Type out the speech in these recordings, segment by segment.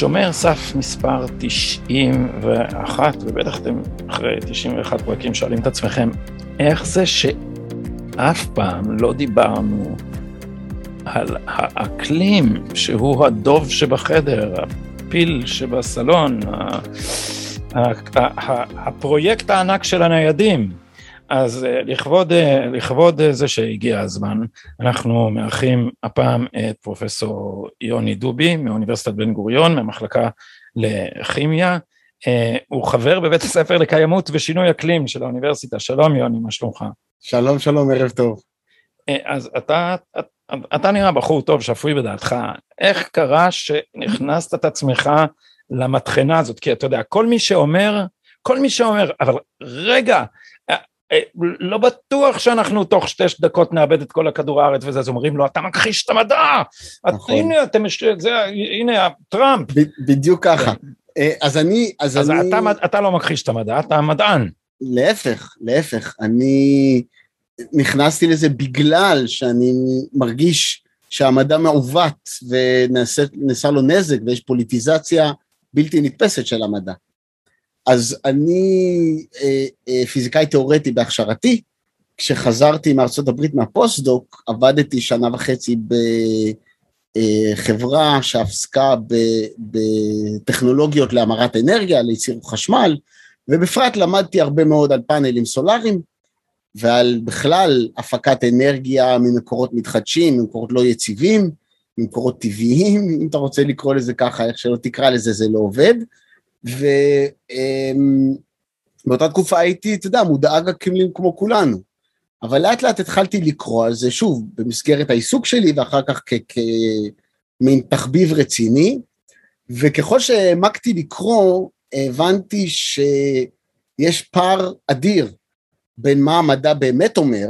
שומר סף מספר 91, ובטח אתם אחרי 91 פרקים שואלים את עצמכם, איך זה שאף פעם לא דיברנו על האקלים שהוא הדוב שבחדר, הפיל שבסלון, הפרויקט הענק של הניידים. אז אה, לכבוד, אה, לכבוד זה שהגיע הזמן, אנחנו מארחים הפעם את פרופסור יוני דובי מאוניברסיטת בן גוריון, מהמחלקה לכימיה. אה, הוא חבר בבית הספר לקיימות ושינוי אקלים של האוניברסיטה. שלום יוני, מה שלומך? שלום, שלום, ערב טוב. אז אתה, אתה נראה בחור טוב, שפוי בדעתך. איך קרה שנכנסת את עצמך למטחנה הזאת? כי אתה יודע, כל מי שאומר, כל מי שאומר, אבל רגע, אה, לא בטוח שאנחנו תוך שתי דקות נאבד את כל הכדור הארץ וזה, אז אומרים לו, אתה מכחיש את המדע, נכון. הנה אתם, זה, הנה טראמפ. בדיוק ככה. אה, אז אני, אז, אז אני... אתה, אתה לא מכחיש את המדע, אתה מדען. להפך, להפך, אני נכנסתי לזה בגלל שאני מרגיש שהמדע מעוות ונעשה לו נזק ויש פוליטיזציה בלתי נתפסת של המדע. אז אני אה, אה, פיזיקאי תיאורטי בהכשרתי, כשחזרתי מארצות הברית מהפוסט-דוק, עבדתי שנה וחצי בחברה אה, שעסקה בטכנולוגיות להמרת אנרגיה, ליציר חשמל, ובפרט למדתי הרבה מאוד על פאנלים סולאריים, ועל בכלל הפקת אנרגיה ממקורות מתחדשים, ממקורות לא יציבים, ממקורות טבעיים, אם אתה רוצה לקרוא לזה ככה, איך שלא תקרא לזה, זה לא עובד. ובאותה תקופה הייתי, אתה יודע, מודאג אקלים כמו כולנו. אבל לאט לאט התחלתי לקרוא על זה, שוב, במסגרת העיסוק שלי, ואחר כך כמין תחביב רציני, וככל שהעמקתי לקרוא, הבנתי שיש פער אדיר בין מה המדע באמת אומר,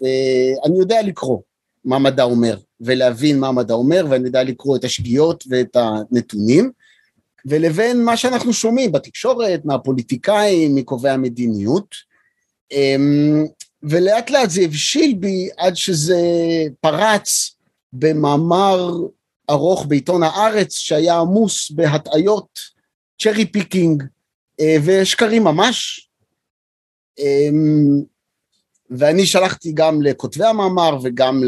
ואני יודע לקרוא מה המדע אומר, ולהבין מה המדע אומר, ואני יודע לקרוא את השגיאות ואת הנתונים, ולבין מה שאנחנו שומעים בתקשורת, מהפוליטיקאים, מקובעי המדיניות. אמ, ולאט לאט זה הבשיל בי עד שזה פרץ במאמר ארוך בעיתון הארץ שהיה עמוס בהטעיות, cherry picking אה, ושקרים ממש. אמ, ואני שלחתי גם לכותבי המאמר וגם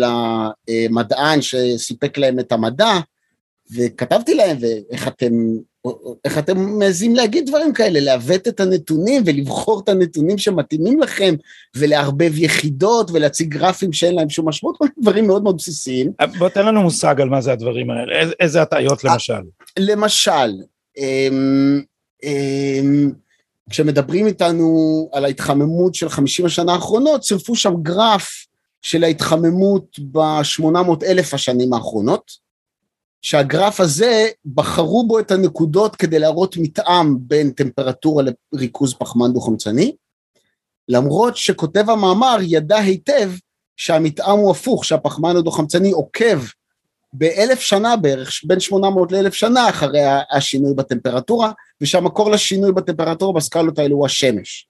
למדען שסיפק להם את המדע, וכתבתי להם, ואיך אתם איך אתם מעזים להגיד דברים כאלה, לעוות את הנתונים ולבחור את הנתונים שמתאימים לכם, ולערבב יחידות ולהציג גרפים שאין להם שום משמעות, כל מיני דברים מאוד מאוד בסיסיים. בוא תן לנו מושג על מה זה הדברים האלה, איזה, איזה הטעיות למשל? למשל, אמ, אמ, כשמדברים איתנו על ההתחממות של 50 השנה האחרונות, צירפו שם גרף של ההתחממות ב-800 אלף השנים האחרונות, שהגרף הזה, בחרו בו את הנקודות כדי להראות מתאם בין טמפרטורה לריכוז פחמן דו-חמצני, למרות שכותב המאמר ידע היטב שהמתאם הוא הפוך, שהפחמן הדו-חמצני עוקב באלף שנה בערך, בין 800 לאלף שנה אחרי השינוי בטמפרטורה, ושהמקור לשינוי בטמפרטורה בסקלות האלו הוא השמש.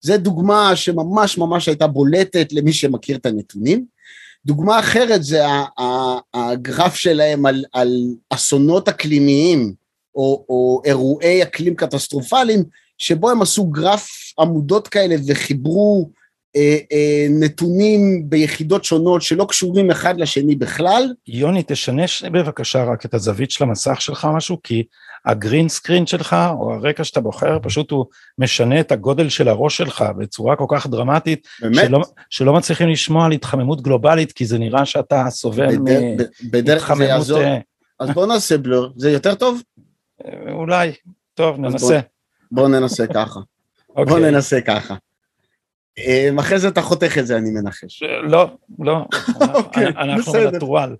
זו דוגמה שממש ממש הייתה בולטת למי שמכיר את הנתונים. דוגמה אחרת זה הגרף שלהם על, על אסונות אקלימיים או, או אירועי אקלים קטסטרופליים, שבו הם עשו גרף עמודות כאלה וחיברו נתונים ביחידות שונות שלא קשורים אחד לשני בכלל. יוני, תשנה בבקשה רק את הזווית של המסך שלך משהו, כי הגרין סקרין שלך, או הרקע שאתה בוחר, פשוט הוא משנה את הגודל של הראש שלך בצורה כל כך דרמטית, שלא, שלא מצליחים לשמוע על התחממות גלובלית, כי זה נראה שאתה סובל מהתחממות... אה, אז בוא נעשה בלור, זה יותר טוב? אה, אולי, טוב, ננסה. בוא, בוא ננסה ככה. okay. בוא אוקיי. ננסה ככה. אה, אחרי זה אתה חותך את זה, אני מנחש. לא, לא, אוקיי, אנחנו נטרואל.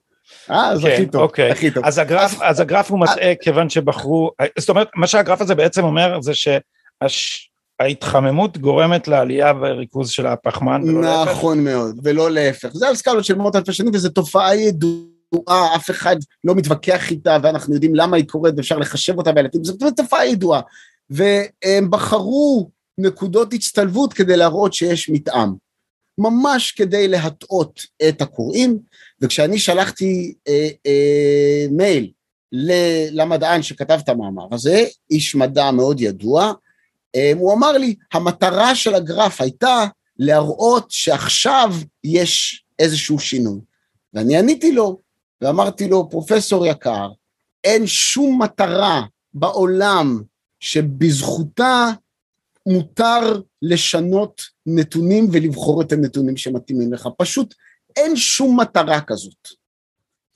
אה, אז כן, הכי טוב, אוקיי. הכי טוב. אז הגרף, הוא מטעה כיוון שבחרו, זאת אומרת, מה שהגרף הזה בעצם אומר זה שההתחממות גורמת לעלייה בריכוז של הפחמן. נכון מאוד, ולא להפך. זה על סקלות של מאות אלפי שנים וזו תופעה ידועה. ידועה, אף אחד לא מתווכח איתה, ואנחנו יודעים למה היא קורית, ואפשר לחשב אותה בעלתים, זו תופעה ידועה. והם בחרו נקודות הצטלבות כדי להראות שיש מתאם. ממש כדי להטעות את הקוראים, וכשאני שלחתי אה, אה, מייל למדען שכתב את המאמר הזה, איש מדע מאוד ידוע, אה, הוא אמר לי, המטרה של הגרף הייתה להראות שעכשיו יש איזשהו שינוי. ואני עניתי לו, ואמרתי לו, פרופסור יקר, אין שום מטרה בעולם שבזכותה מותר לשנות נתונים ולבחור את הנתונים שמתאימים לך. פשוט אין שום מטרה כזאת.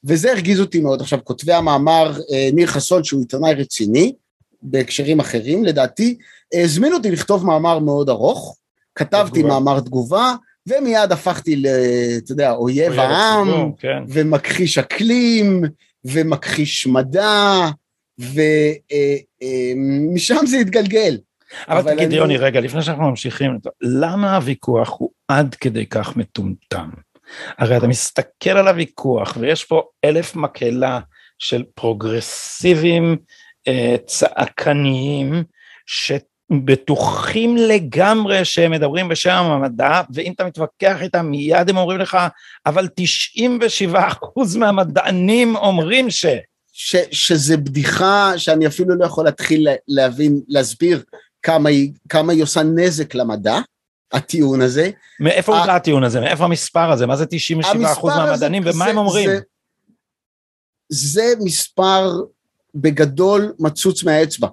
וזה הרגיז אותי מאוד. עכשיו, כותבי המאמר, אה, ניר חסון, שהוא עיתונאי רציני, בהקשרים אחרים, לדעתי, הזמין אותי לכתוב מאמר מאוד ארוך, כתבתי תגובה. מאמר תגובה, ומיד הפכתי ל... אתה יודע, אויב העם, כן. ומכחיש אקלים, ומכחיש מדע, ומשם אה, אה, זה התגלגל. אבל, אבל תגיד, אני... יוני, רגע, לפני שאנחנו ממשיכים, למה הוויכוח הוא עד כדי כך מטומטם? הרי אתה מסתכל על הוויכוח, ויש פה אלף מקהלה של פרוגרסיבים אה, צעקניים, שבטוחים לגמרי שהם מדברים בשם המדע, ואם אתה מתווכח איתם מיד הם אומרים לך, אבל 97% מהמדענים אומרים ש... ש, שזה בדיחה שאני אפילו לא יכול להתחיל להבין, להסביר כמה היא, כמה היא עושה נזק למדע, הטיעון הזה. מאיפה הודע הטיעון הזה? מאיפה המספר הזה? מה זה 97 אחוז מהמדענים ומה הם אומרים? זה, זה מספר בגדול מצוץ מהאצבע.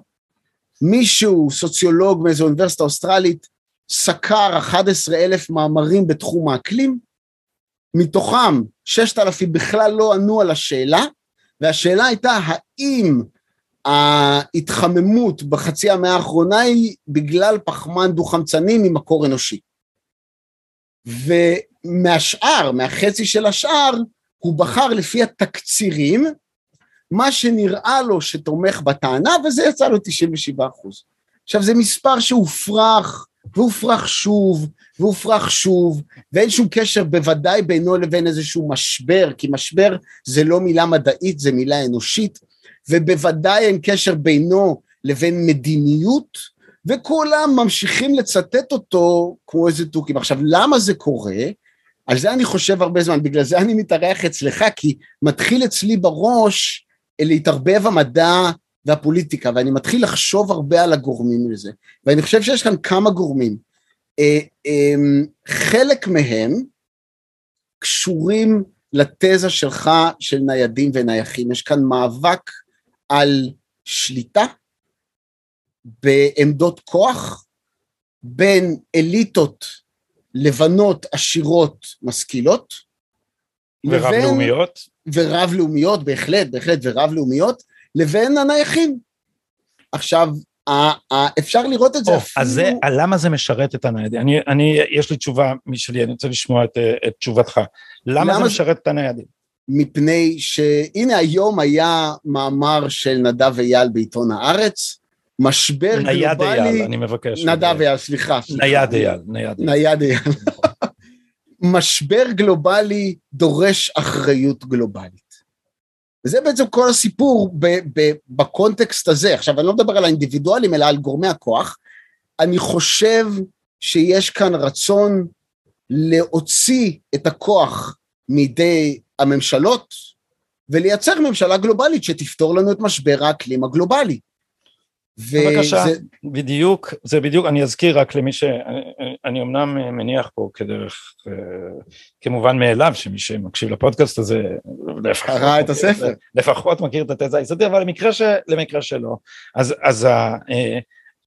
מישהו, סוציולוג מאיזו אוניברסיטה אוסטרלית, סקר 11 אלף מאמרים בתחום האקלים, מתוכם 6,000 בכלל לא ענו על השאלה, והשאלה הייתה האם ההתחממות בחצי המאה האחרונה היא בגלל פחמן דו-חמצני ממקור אנושי. ומהשאר, מהחצי של השאר, הוא בחר לפי התקצירים, מה שנראה לו שתומך בטענה, וזה יצא לו 97 אחוז. עכשיו זה מספר שהופרך, והופרך שוב, והופרך שוב, ואין שום קשר בוודאי בינו לבין איזשהו משבר, כי משבר זה לא מילה מדעית, זה מילה אנושית, ובוודאי אין קשר בינו לבין מדיניות, וכולם ממשיכים לצטט אותו כמו איזה תוכים. עכשיו, למה זה קורה? על זה אני חושב הרבה זמן, בגלל זה אני מתארח אצלך, כי מתחיל אצלי בראש להתערבב המדע והפוליטיקה, ואני מתחיל לחשוב הרבה על הגורמים לזה, ואני חושב שיש כאן כמה גורמים. אה, אמ, חלק מהם קשורים לתזה שלך של ניידים ונייחים, יש כאן מאבק על שליטה בעמדות כוח בין אליטות לבנות עשירות משכילות. ורב לבין, לאומיות. ורב לאומיות, בהחלט, בהחלט, ורב לאומיות, לבין הנייחים. עכשיו, אפשר לראות את זה אפילו... אז זה, למה זה משרת את הניידים? אני, אני, יש לי תשובה משלי, אני רוצה לשמוע את, את תשובתך. למה, למה זה משרת את הניידים? מפני שהנה היום היה מאמר של נדב אייל בעיתון הארץ, משבר נייד גלובלי... נייד אייל, אני מבקש. נדב אייל, סליחה. נייד אייל, נייד אייל. משבר גלובלי דורש אחריות גלובלית. וזה בעצם כל הסיפור ב- ב- בקונטקסט הזה. עכשיו, אני לא מדבר על האינדיבידואלים, אלא על גורמי הכוח. אני חושב שיש כאן רצון להוציא את הכוח מידי הממשלות ולייצר ממשלה גלובלית שתפתור לנו את משבר האקלים הגלובלי. בבקשה, וזה... בדיוק, זה בדיוק, אני אזכיר רק למי ש... אני אמנם מניח פה כדרך, אה, כמובן מאליו, שמי שמקשיב לפודקאסט הזה, קרא את הספר. לפחות מכיר את התזה היסודית, אבל למקרה, ש... למקרה שלא, אז, אז. אה,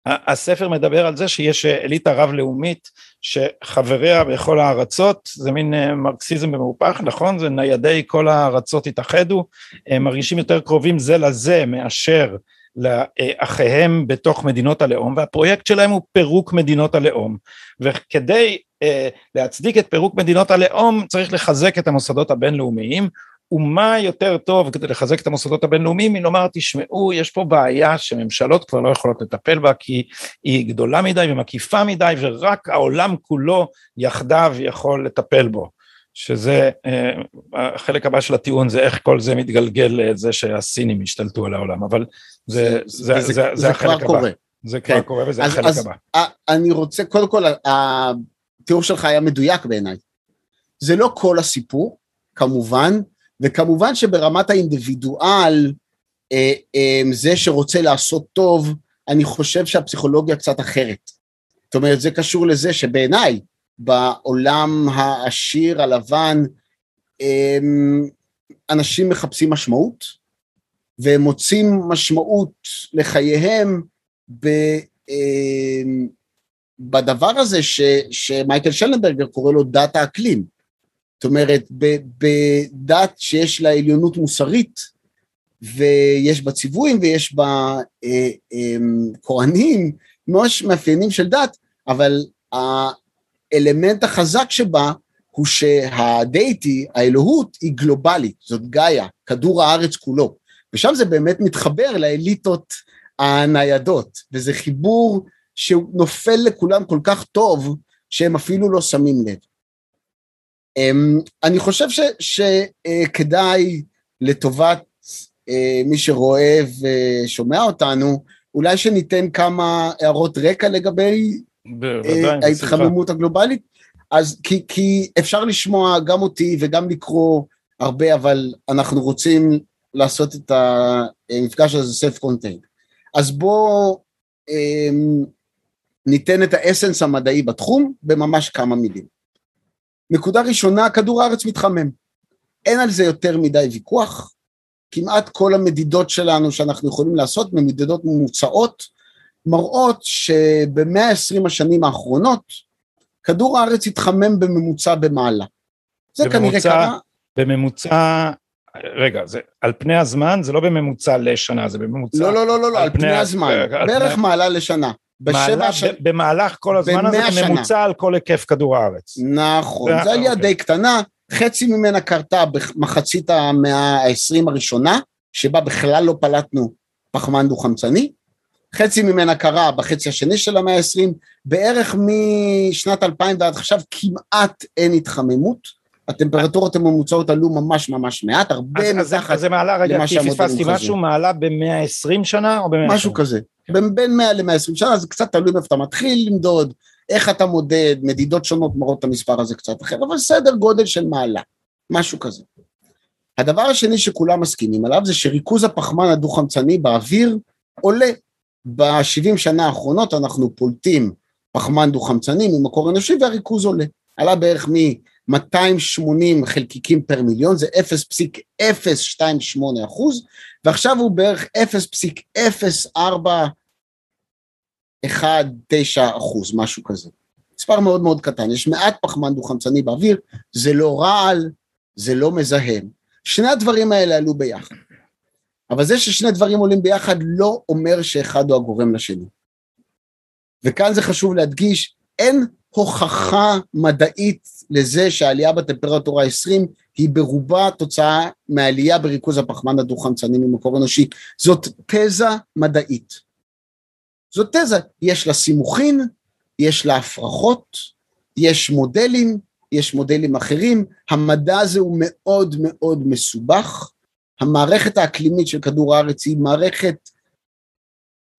הספר מדבר על זה שיש אליטה רב-לאומית שחבריה בכל הארצות, זה מין אה, מרקסיזם במהופך, נכון? זה ניידי כל הארצות התאחדו, הם מרגישים יותר קרובים זה לזה מאשר לאחיהם בתוך מדינות הלאום, והפרויקט שלהם הוא פירוק מדינות הלאום. וכדי אה, להצדיק את פירוק מדינות הלאום צריך לחזק את המוסדות הבינלאומיים, ומה יותר טוב כדי לחזק את המוסדות הבינלאומיים מלומר תשמעו יש פה בעיה שממשלות כבר לא יכולות לטפל בה כי היא גדולה מדי ומקיפה מדי ורק העולם כולו יחדיו יכול לטפל בו שזה, אה, החלק הבא של הטיעון זה איך כל זה מתגלגל לזה שהסינים השתלטו על העולם, אבל זה, זה, זה, זה, זה, זה החלק הבא. קורה. זה כבר כן. קורה וזה אז, החלק אז, הבא. אני רוצה, קודם כל, התיאור שלך היה מדויק בעיניי. זה לא כל הסיפור, כמובן, וכמובן שברמת האינדיבידואל, אה, אה, זה שרוצה לעשות טוב, אני חושב שהפסיכולוגיה קצת אחרת. זאת אומרת, זה קשור לזה שבעיניי, בעולם העשיר הלבן, אה, אנשים מחפשים משמעות, והם מוצאים משמעות לחייהם ב, בדבר הזה ש, שמייקל שלנברגר קורא לו דת האקלים. זאת אומרת, בדת שיש לה עליונות מוסרית, ויש בה ציוויים ויש בה אה, אה, כהנים, ממש מאפיינים של דת, אבל האלמנט החזק שבה הוא שהדייטי, האלוהות, היא גלובלית, זאת גאיה, כדור הארץ כולו. ושם זה באמת מתחבר לאליטות הניידות, וזה חיבור שהוא נופל לכולם כל כך טוב, שהם אפילו לא שמים לב. אמ, אני חושב שכדאי לטובת אה, מי שרואה ושומע אותנו, אולי שניתן כמה הערות רקע לגבי אה, ההתחממות הגלובלית. אז כי, כי אפשר לשמוע גם אותי וגם לקרוא הרבה, אבל אנחנו רוצים לעשות את המפגש הזה סלף קונטיין. אז בואו אה, ניתן את האסנס המדעי בתחום בממש כמה מילים. נקודה ראשונה, כדור הארץ מתחמם. אין על זה יותר מדי ויכוח, כמעט כל המדידות שלנו שאנחנו יכולים לעשות, ממדידות ממוצעות, מראות שבמאה עשרים השנים האחרונות, כדור הארץ התחמם בממוצע במעלה. זה בממוצע, כנראה קרה... בממוצע, רגע, זה על פני הזמן, זה לא בממוצע לשנה, זה בממוצע... לא, לא, לא, לא, לא על, על פני הזמן, על בערך פני... מעלה לשנה. בשבע ש... במהלך כל הזמן הזה, בממוצע על כל היקף כדור הארץ. נכון, זו עלייה אוקיי. די קטנה, חצי ממנה קרתה במחצית המאה העשרים הראשונה, שבה בכלל לא פלטנו פחמן דו-חמצני, חצי ממנה קרה בחצי השני של המאה העשרים, בערך משנת 2000 ועד עכשיו כמעט אין התחממות, הטמפרטורות הממוצעות עלו ממש ממש מעט, הרבה מתחת אז זה מעלה, רגע, כי פספסתי משהו, מעלה ב-120 שנה או ב-100 משהו כזה, כן. בין 100 ל-120 שנה, זה קצת תלוי מאיפה אתה מתחיל למדוד, איך אתה מודד, מדידות שונות מראות את המספר הזה קצת אחר, אבל סדר גודל של מעלה, משהו כזה. הדבר השני שכולם מסכימים עליו זה שריכוז הפחמן הדו-חמצני באוויר עולה. ב-70 שנה האחרונות אנחנו פולטים פחמן דו-חמצני ממקור אנושי והריכוז עולה. עלה בערך מ-280 חלקיקים פר מיליון, זה 0.028 אחוז, ועכשיו הוא בערך 0.04 1.9 אחוז, משהו כזה. מספר מאוד מאוד קטן, יש מעט פחמן דו-חמצני באוויר, זה לא רעל, זה לא מזהם. שני הדברים האלה עלו ביחד. אבל זה ששני דברים עולים ביחד לא אומר שאחד הוא הגורם לשני. וכאן זה חשוב להדגיש, אין הוכחה מדעית לזה שהעלייה בטמפרטורה 20 היא ברובה תוצאה מעלייה בריכוז הפחמן הדו-חמצני ממקור אנושי. זאת תזה מדעית. זאת תזה, יש לה סימוכין, יש לה הפרחות, יש מודלים, יש מודלים אחרים, המדע הזה הוא מאוד מאוד מסובך, המערכת האקלימית של כדור הארץ היא מערכת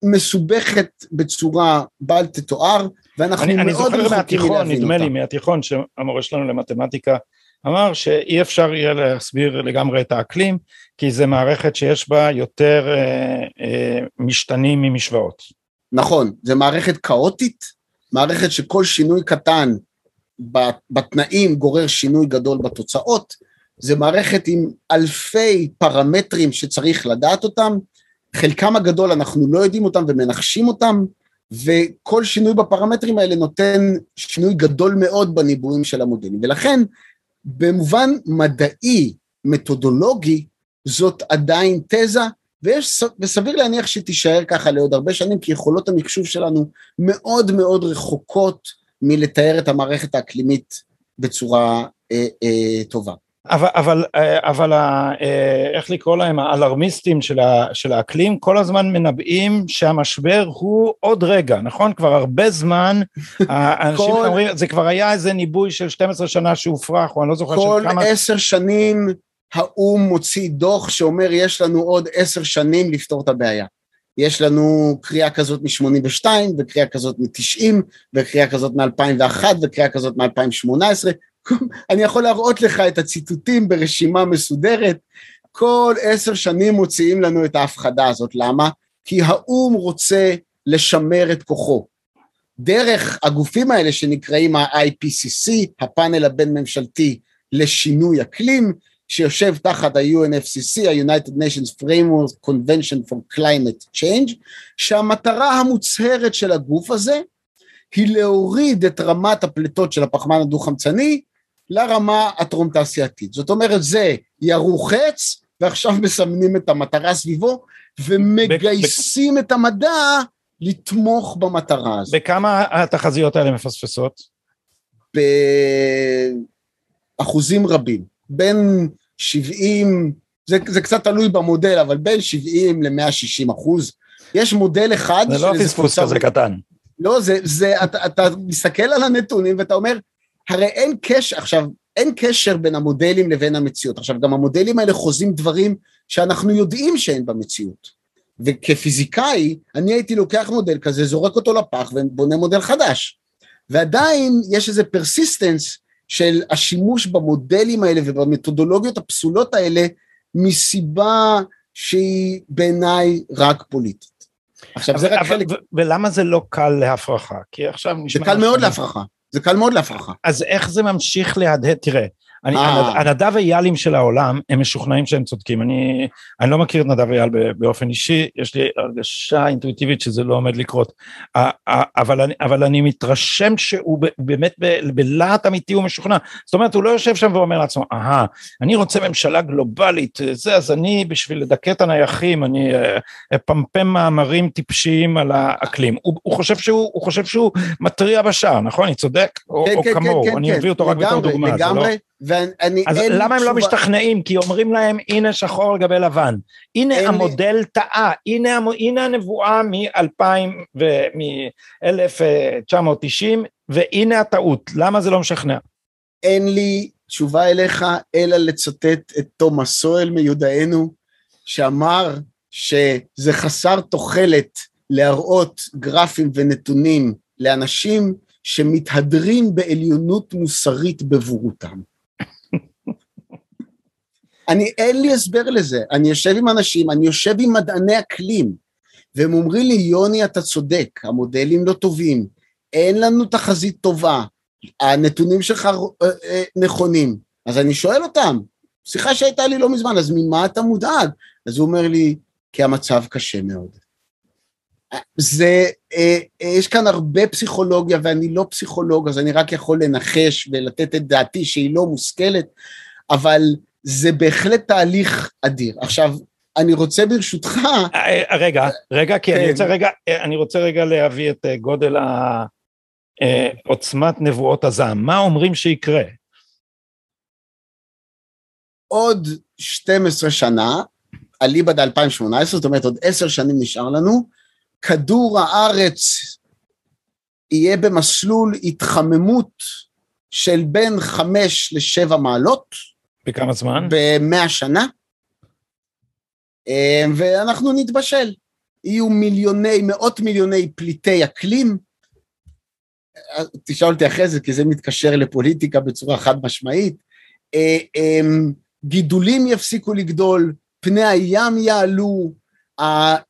מסובכת בצורה בל תתואר, ואנחנו אני, מאוד רחוקים מלהבין אותה. אני זוכר מהתיכון, נדמה לי, מהתיכון שהמורה שלנו למתמטיקה אמר שאי אפשר יהיה להסביר לגמרי את האקלים, כי זה מערכת שיש בה יותר אה, אה, משתנים ממשוואות. נכון, זה מערכת כאוטית, מערכת שכל שינוי קטן בתנאים גורר שינוי גדול בתוצאות, זה מערכת עם אלפי פרמטרים שצריך לדעת אותם, חלקם הגדול אנחנו לא יודעים אותם ומנחשים אותם, וכל שינוי בפרמטרים האלה נותן שינוי גדול מאוד בניבויים של המודלים, ולכן במובן מדעי, מתודולוגי, זאת עדיין תזה ויש, וסביר להניח שתישאר ככה לעוד הרבה שנים, כי יכולות המחשוב שלנו מאוד מאוד רחוקות מלתאר את המערכת האקלימית בצורה אה, אה, טובה. אבל, אבל, אבל איך לקרוא להם, האלרמיסטים של, ה, של האקלים כל הזמן מנבאים שהמשבר הוא עוד רגע, נכון? כבר הרבה זמן, האנשים כל... אומרים, זה כבר היה איזה ניבוי של 12 שנה שהופרח, או אני לא זוכר של כמה... כל עשר שנים האו"ם מוציא דוח שאומר יש לנו עוד עשר שנים לפתור את הבעיה. יש לנו קריאה כזאת מ-82 וקריאה כזאת מ-90 וקריאה כזאת מ-2001 וקריאה כזאת מ-2018 אני יכול להראות לך את הציטוטים ברשימה מסודרת כל עשר שנים מוציאים לנו את ההפחדה הזאת, למה? כי האו"ם רוצה לשמר את כוחו. דרך הגופים האלה שנקראים ה-IPCC, הפאנל הבין ממשלתי לשינוי אקלים, שיושב תחת ה-UNFCC, ה-United Nations Framework Convention for Climate Change, שהמטרה המוצהרת של הגוף הזה היא להוריד את רמת הפליטות של הפחמן הדו-חמצני לרמה הטרום תעשייתית. זאת אומרת זה ירו חץ ועכשיו מסמנים את המטרה סביבו ומגייסים את המדע לתמוך במטרה הזאת. בכמה התחזיות האלה מפספסות? באחוזים רבים. בין 70, זה, זה קצת תלוי במודל, אבל בין 70 ל-160 אחוז. יש מודל אחד... זה לא פספוס כזה קטן. לא, זה, זה, אתה, אתה מסתכל על הנתונים ואתה אומר, הרי אין קשר, עכשיו, אין קשר בין המודלים לבין המציאות. עכשיו, גם המודלים האלה חוזים דברים שאנחנו יודעים שאין במציאות. וכפיזיקאי, אני הייתי לוקח מודל כזה, זורק אותו לפח ובונה מודל חדש. ועדיין יש איזה persistence של השימוש במודלים האלה ובמתודולוגיות הפסולות האלה מסיבה שהיא בעיניי רק פוליטית. עכשיו זה רק חלק... ולמה זה לא קל להפרכה? כי עכשיו נשמע... זה קל מאוד להפרכה. זה קל מאוד להפרכה. אז איך זה ממשיך להדהד? תראה, אני, אה. הנדב איילים של העולם, הם משוכנעים שהם צודקים. אני, אני לא מכיר את נדב אייל באופן אישי, יש לי הרגשה אינטואיטיבית שזה לא עומד לקרות. אבל אני, אבל אני מתרשם שהוא באמת בלהט אמיתי הוא משוכנע. זאת אומרת, הוא לא יושב שם ואומר לעצמו, אהה, אני רוצה ממשלה גלובלית, זה, אז אני בשביל לדכא את הנייחים, אני אה, אפמפם מאמרים טיפשיים על האקלים. הוא, הוא, חושב שהוא, הוא חושב שהוא מתריע בשער, נכון? אני צודק? כן, או, כן, או כן, כמוהו, כן, אני כן. אביא אותו לגמרי, רק בתור דוגמה. לגמרי, לא... ואני... אז למה הם לא משתכנעים? כי אומרים להם, הנה שחור על גבי לבן. הנה המודל. טעה, הנה, הנה הנבואה מ-2000 ומ-1990, והנה הטעות. למה זה לא משכנע? אין לי תשובה אליך, אלא לצטט את תומאס סואל מיודענו, שאמר שזה חסר תוחלת להראות גרפים ונתונים לאנשים שמתהדרים בעליונות מוסרית בבורותם. אני, אין לי הסבר לזה. אני יושב עם אנשים, אני יושב עם מדעני אקלים, והם אומרים לי, יוני, אתה צודק, המודלים לא טובים, אין לנו תחזית טובה, הנתונים שלך אה, אה, נכונים. אז אני שואל אותם, שיחה שהייתה לי לא מזמן, אז ממה אתה מודאג? אז הוא אומר לי, כי המצב קשה מאוד. זה, אה, יש כאן הרבה פסיכולוגיה ואני לא פסיכולוג, אז אני רק יכול לנחש ולתת את דעתי שהיא לא מושכלת, אבל זה בהחלט תהליך אדיר. עכשיו, אני רוצה ברשותך... אה, אה, רגע, רגע, כי אני כן. רוצה רגע, אה, אני רוצה רגע להביא את גודל עוצמת נבואות הזעם. מה אומרים שיקרה? עוד 12 שנה, אליבא ד-2018, זאת אומרת עוד עשר שנים נשאר לנו, כדור הארץ יהיה במסלול התחממות של בין חמש לשבע מעלות, בכמה זמן? במאה שנה. אה, ואנחנו נתבשל. יהיו מיליוני, מאות מיליוני פליטי אקלים. תשאל אותי אחרי זה, כי זה מתקשר לפוליטיקה בצורה חד משמעית. אה, אה, גידולים יפסיקו לגדול, פני הים יעלו,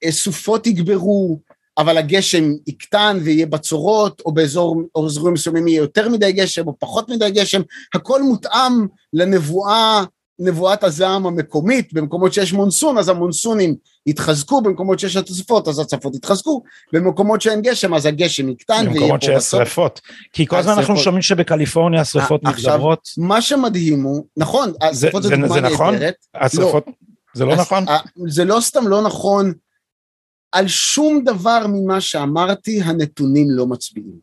הסופות יגברו, אבל הגשם יקטן ויהיה בצורות, או באזורים מסוימים יהיה יותר מדי גשם או פחות מדי גשם, הכל מותאם לנבואה, נבואת הזעם המקומית, במקומות שיש מונסון אז המונסונים יתחזקו, במקומות שיש הצפות אז הצפות יתחזקו, במקומות שאין גשם אז הגשם יקטן במקומות שיש שרפות, כי כל הזמן אנחנו שומעים שבקליפורניה השרפות מתגברות. עכשיו, מה שמדהים הוא, נכון, השרפות זה, זה נהדרת. זה נכון? השרפות, לא. זה לא נכון? זה לא סתם לא נכון, על שום דבר ממה שאמרתי הנתונים לא מצביעים.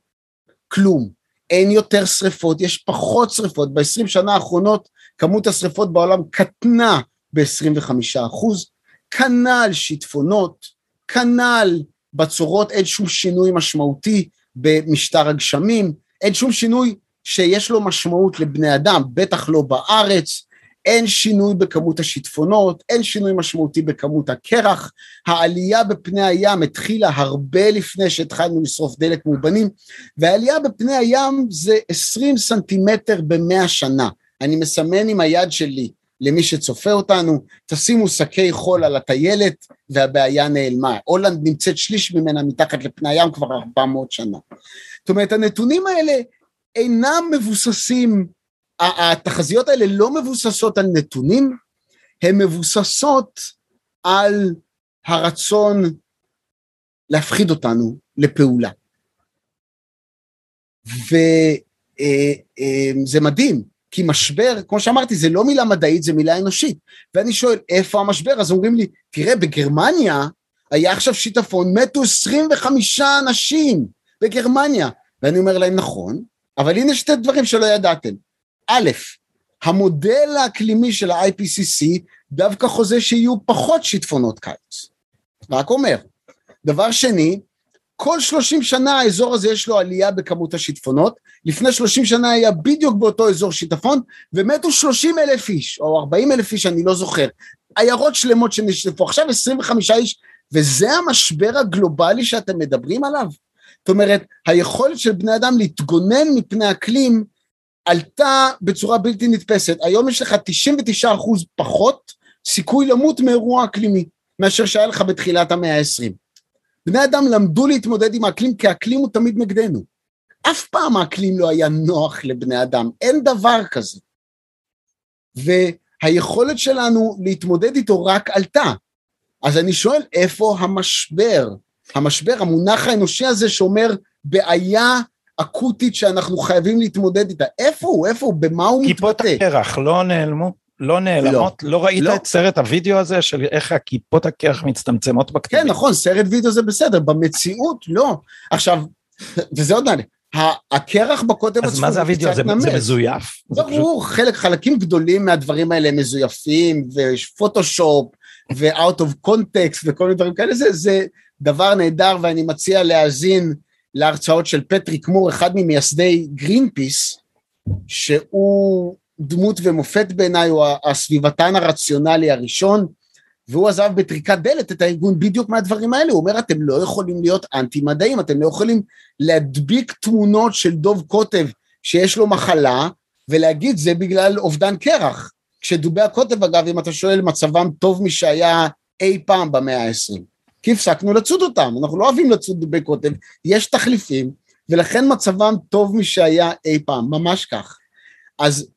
כלום. אין יותר שריפות, יש פחות שריפות. ב-20 שנה האחרונות כמות השריפות בעולם קטנה ב-25 אחוז, כנ"ל שיטפונות, כנ"ל בצורות, אין שום שינוי משמעותי במשטר הגשמים, אין שום שינוי שיש לו משמעות לבני אדם, בטח לא בארץ, אין שינוי בכמות השיטפונות, אין שינוי משמעותי בכמות הקרח, העלייה בפני הים התחילה הרבה לפני שהתחלנו לשרוף דלק מאובנים, והעלייה בפני הים זה 20 סנטימטר במאה שנה. אני מסמן עם היד שלי למי שצופה אותנו, תשימו שקי חול על הטיילת והבעיה נעלמה. הולנד נמצאת שליש ממנה מתחת לפני הים כבר 400 שנה. זאת אומרת, הנתונים האלה אינם מבוססים התחזיות האלה לא מבוססות על נתונים, הן מבוססות על הרצון להפחיד אותנו לפעולה. וזה אה, מדהים, כי משבר, כמו שאמרתי, זה לא מילה מדעית, זה מילה אנושית. ואני שואל, איפה המשבר? אז אומרים לי, תראה, בגרמניה היה עכשיו שיטפון, מתו 25 אנשים בגרמניה. ואני אומר להם, נכון, אבל הנה שתי דברים שלא ידעתם. א', המודל האקלימי של ה-IPCC דווקא חוזה שיהיו פחות שיטפונות קיץ. רק אומר. דבר שני, כל 30 שנה האזור הזה יש לו עלייה בכמות השיטפונות, לפני 30 שנה היה בדיוק באותו אזור שיטפון, ומתו 30 אלף איש, או 40 אלף איש, אני לא זוכר. עיירות שלמות שנשטפו, עכשיו 25 איש, וזה המשבר הגלובלי שאתם מדברים עליו? זאת אומרת, היכולת של בני אדם להתגונן מפני אקלים עלתה בצורה בלתי נתפסת. היום יש לך 99 אחוז פחות סיכוי למות מאירוע אקלימי מאשר שהיה לך בתחילת המאה ה-20. בני אדם למדו להתמודד עם האקלים כי האקלים הוא תמיד נגדנו. אף פעם האקלים לא היה נוח לבני אדם, אין דבר כזה. והיכולת שלנו להתמודד איתו רק עלתה. אז אני שואל, איפה המשבר? המשבר, המונח האנושי הזה שאומר בעיה אקוטית שאנחנו חייבים להתמודד איתה. איפה הוא? איפה הוא? במה הוא מתבטא? כיפות הקרח לא נעלמו? לא נעלמות? לא, לא ראית לא. את סרט הוידאו הזה של איך הכיפות הקרח מצטמצמות בכתבים? כן, נכון, סרט וידאו זה בסדר, במציאות לא. עכשיו, וזה עוד מעניין, הקרח בקוטב הצפוני אז מה זה הוידאו? זה, זה מזויף? ברור, פשוט... חלק, חלקים גדולים מהדברים האלה הם מזויפים, ופוטושופ, ו-out of context וכל מיני דברים כאלה, זה, זה דבר נהדר ואני מציע להאזין להרצאות של פטריק מור, אחד ממייסדי גרין פיס, שהוא דמות מופת בעיניי, הוא הסביבתן הרציונלי הראשון, והוא עזב בטריקת דלת את הארגון בדיוק מהדברים האלה, הוא אומר אתם לא יכולים להיות אנטי מדעים, אתם לא יכולים להדביק תמונות של דוב קוטב שיש לו מחלה, ולהגיד זה בגלל אובדן קרח. כשדובי הקוטב אגב, אם אתה שואל, מצבם טוב משהיה אי פעם במאה העשרים. כי הפסקנו לצוד אותם, אנחנו לא אוהבים לצוד דובי קוטב, יש תחליפים, ולכן מצבם טוב משהיה אי פעם, ממש כך. אז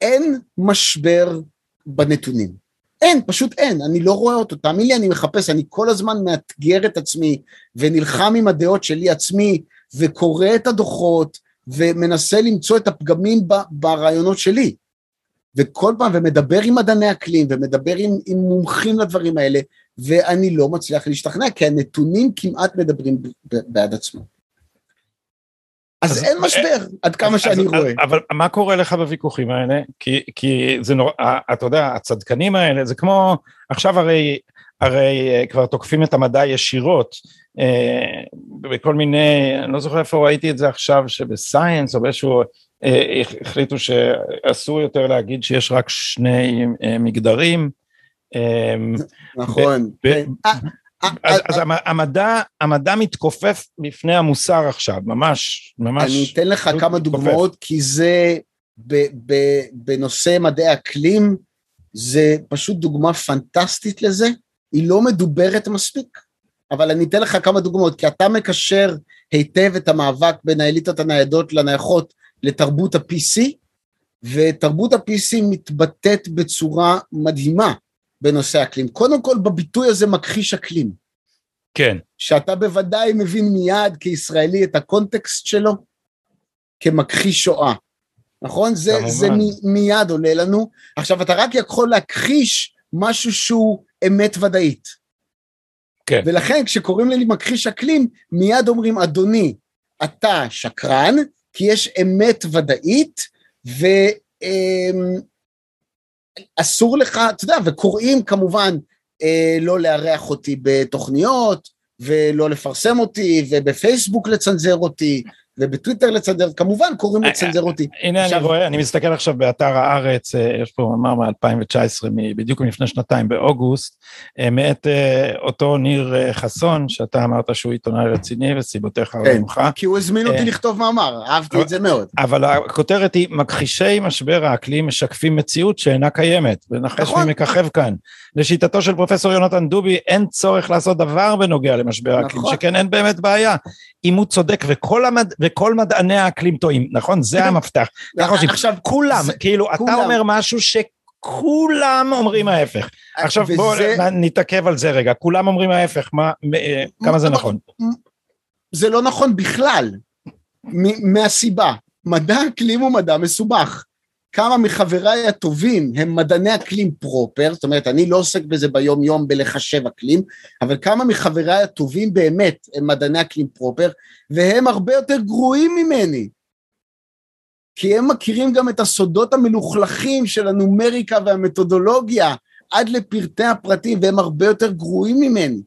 אין משבר בנתונים. אין, פשוט אין, אני לא רואה אותו, תאמין לי, אני מחפש, אני כל הזמן מאתגר את עצמי, ונלחם עם הדעות שלי עצמי, וקורא את הדוחות, ומנסה למצוא את הפגמים ברעיונות שלי. וכל פעם, ומדבר עם מדעני אקלים, ומדבר עם, עם מומחים לדברים האלה, ואני לא מצליח להשתכנע, כי הנתונים כמעט מדברים בעד עצמם. אז, אז אין משבר, אז, עד כמה אז, שאני אז, רואה. אבל מה קורה לך בוויכוחים האלה? כי, כי זה נורא, אתה יודע, הצדקנים האלה, זה כמו, עכשיו הרי, הרי אה, כבר תוקפים את המדע ישירות, אה, בכל מיני, אני לא זוכר איפה ראיתי את זה עכשיו, שבסייאנס או באיזשהו, החליטו שאסור יותר להגיד שיש רק שני אה, מגדרים. אה, נכון. כן. אז, אז המדע, המדע מתכופף בפני המוסר עכשיו, ממש, ממש. אני אתן לך כמה. דוגמאות, כי זה בנושא מדעי אקלים, זה פשוט דוגמה פנטסטית לזה, היא לא מדוברת מספיק, אבל אני אתן לך כמה דוגמאות, כי אתה מקשר היטב את המאבק בין האליטות הניידות לנייחות לתרבות ה-PC, ותרבות ה-PC מתבטאת בצורה מדהימה בנושא אקלים. קודם כל בביטוי הזה מכחיש אקלים. כן. שאתה בוודאי מבין מיד כישראלי את הקונטקסט שלו כמכחיש שואה, נכון? זה, זה מ, מיד עולה לנו. עכשיו אתה רק יכול להכחיש משהו שהוא אמת ודאית. כן. ולכן כשקוראים לי מכחיש אקלים, מיד אומרים, אדוני, אתה שקרן, כי יש אמת ודאית, ו... אמ, אסור לך, אתה יודע, וקוראים כמובן אה, לא לארח אותי בתוכניות, ולא לפרסם אותי, ובפייסבוק לצנזר אותי, ובטוויטר לצנזר, כמובן קוראים לצנזר אותי. הנה אני רואה, אני מסתכל עכשיו באתר הארץ, אה, יש פה מאמר מ-2019, בדיוק מלפני שנתיים, באוגוסט, אה, מאת אה, אותו ניר חסון, שאתה אמרת שהוא עיתונאי רציני וסיבותיך כן, ממך. כי הוא הזמין אותי לכתוב מאמר, אהבתי את זה מאוד. אבל הכותרת היא, מכחישי משבר האקלים משקפים מציאות שאינה קיימת, ונחש נכון. מי מככב כאן. לשיטתו של פרופסור יונתן דובי, אין צורך לעשות דבר בנוגע למשבר האקלים, נכון. שכן אין באמת בעיה. אם הוא צודק וכל, המד... וכל מדעני האקלים טועים, נכון? זה המפתח. עכשיו, כולם, כאילו, אתה אומר משהו שכולם אומרים ההפך. עכשיו בואו נתעכב על זה רגע, כולם אומרים ההפך, מה, כמה זה נכון? זה לא נכון בכלל, מהסיבה, מדע אקלים הוא מדע מסובך. כמה מחבריי הטובים הם מדעני אקלים פרופר, זאת אומרת, אני לא עוסק בזה ביום יום בלחשב אקלים, אבל כמה מחבריי הטובים באמת הם מדעני אקלים פרופר, והם הרבה יותר גרועים ממני. כי הם מכירים גם את הסודות המלוכלכים של הנומריקה והמתודולוגיה, עד לפרטי הפרטים, והם הרבה יותר גרועים ממני.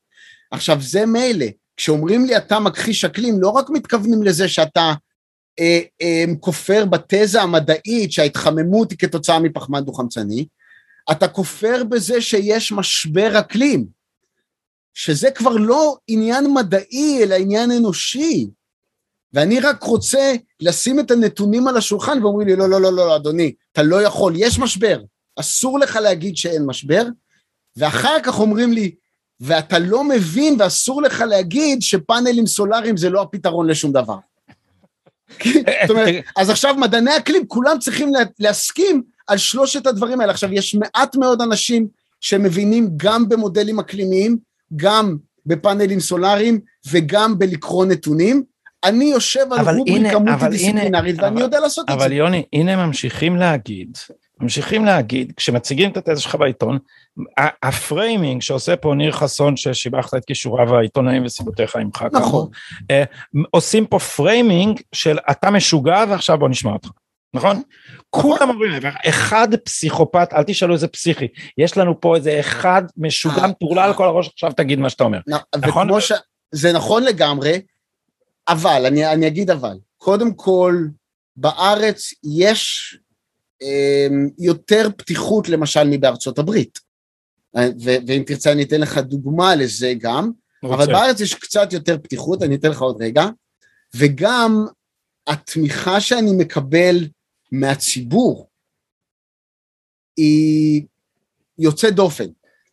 עכשיו, זה מילא. כשאומרים לי אתה מכחיש אקלים, לא רק מתכוונים לזה שאתה כופר בתזה המדעית שההתחממות היא כתוצאה מפחמן דו-חמצני, אתה כופר בזה שיש משבר אקלים, שזה כבר לא עניין מדעי אלא עניין אנושי. ואני רק רוצה לשים את הנתונים על השולחן ואומרים לי לא לא לא לא אדוני אתה לא יכול יש משבר אסור לך להגיד שאין משבר ואחר כך אומרים לי ואתה לא מבין ואסור לך להגיד שפאנלים סולאריים זה לא הפתרון לשום דבר. זאת אומרת, אז עכשיו מדעני אקלים, כולם צריכים להסכים על שלושת הדברים האלה. עכשיו, יש מעט מאוד אנשים שמבינים גם במודלים אקלימיים, גם בפאנלים סולאריים וגם בלקרוא נתונים. אני יושב על רובריקה מולטי-דיסציפלינרית ואני יודע לעשות את זה. אבל יוני, הנה ממשיכים להגיד ממשיכים להגיד, כשמציגים את התזה שלך בעיתון, ה framing שעושה פה ניר חסון ששיבחת את כישוריו העיתונאים וסיבותיך עמך, נכון, אה, עושים פה framing של אתה משוגע ועכשיו בוא נשמע אותך, נכון? נכון. כולם אומרים, אחד פסיכופת, אל תשאלו איזה פסיכי, יש לנו פה איזה אחד משוגע אה, מטורלל על כל הראש, עכשיו תגיד מה שאתה אומר, נכון? ש... זה נכון לגמרי, אבל, אני, אני אגיד אבל, קודם כל, בארץ יש יותר פתיחות למשל מבארצות הברית. ואם תרצה אני אתן לך דוגמה לזה גם, רוצה. אבל בארץ יש קצת יותר פתיחות, אני אתן לך עוד רגע, וגם התמיכה שאני מקבל מהציבור היא יוצאת דופן.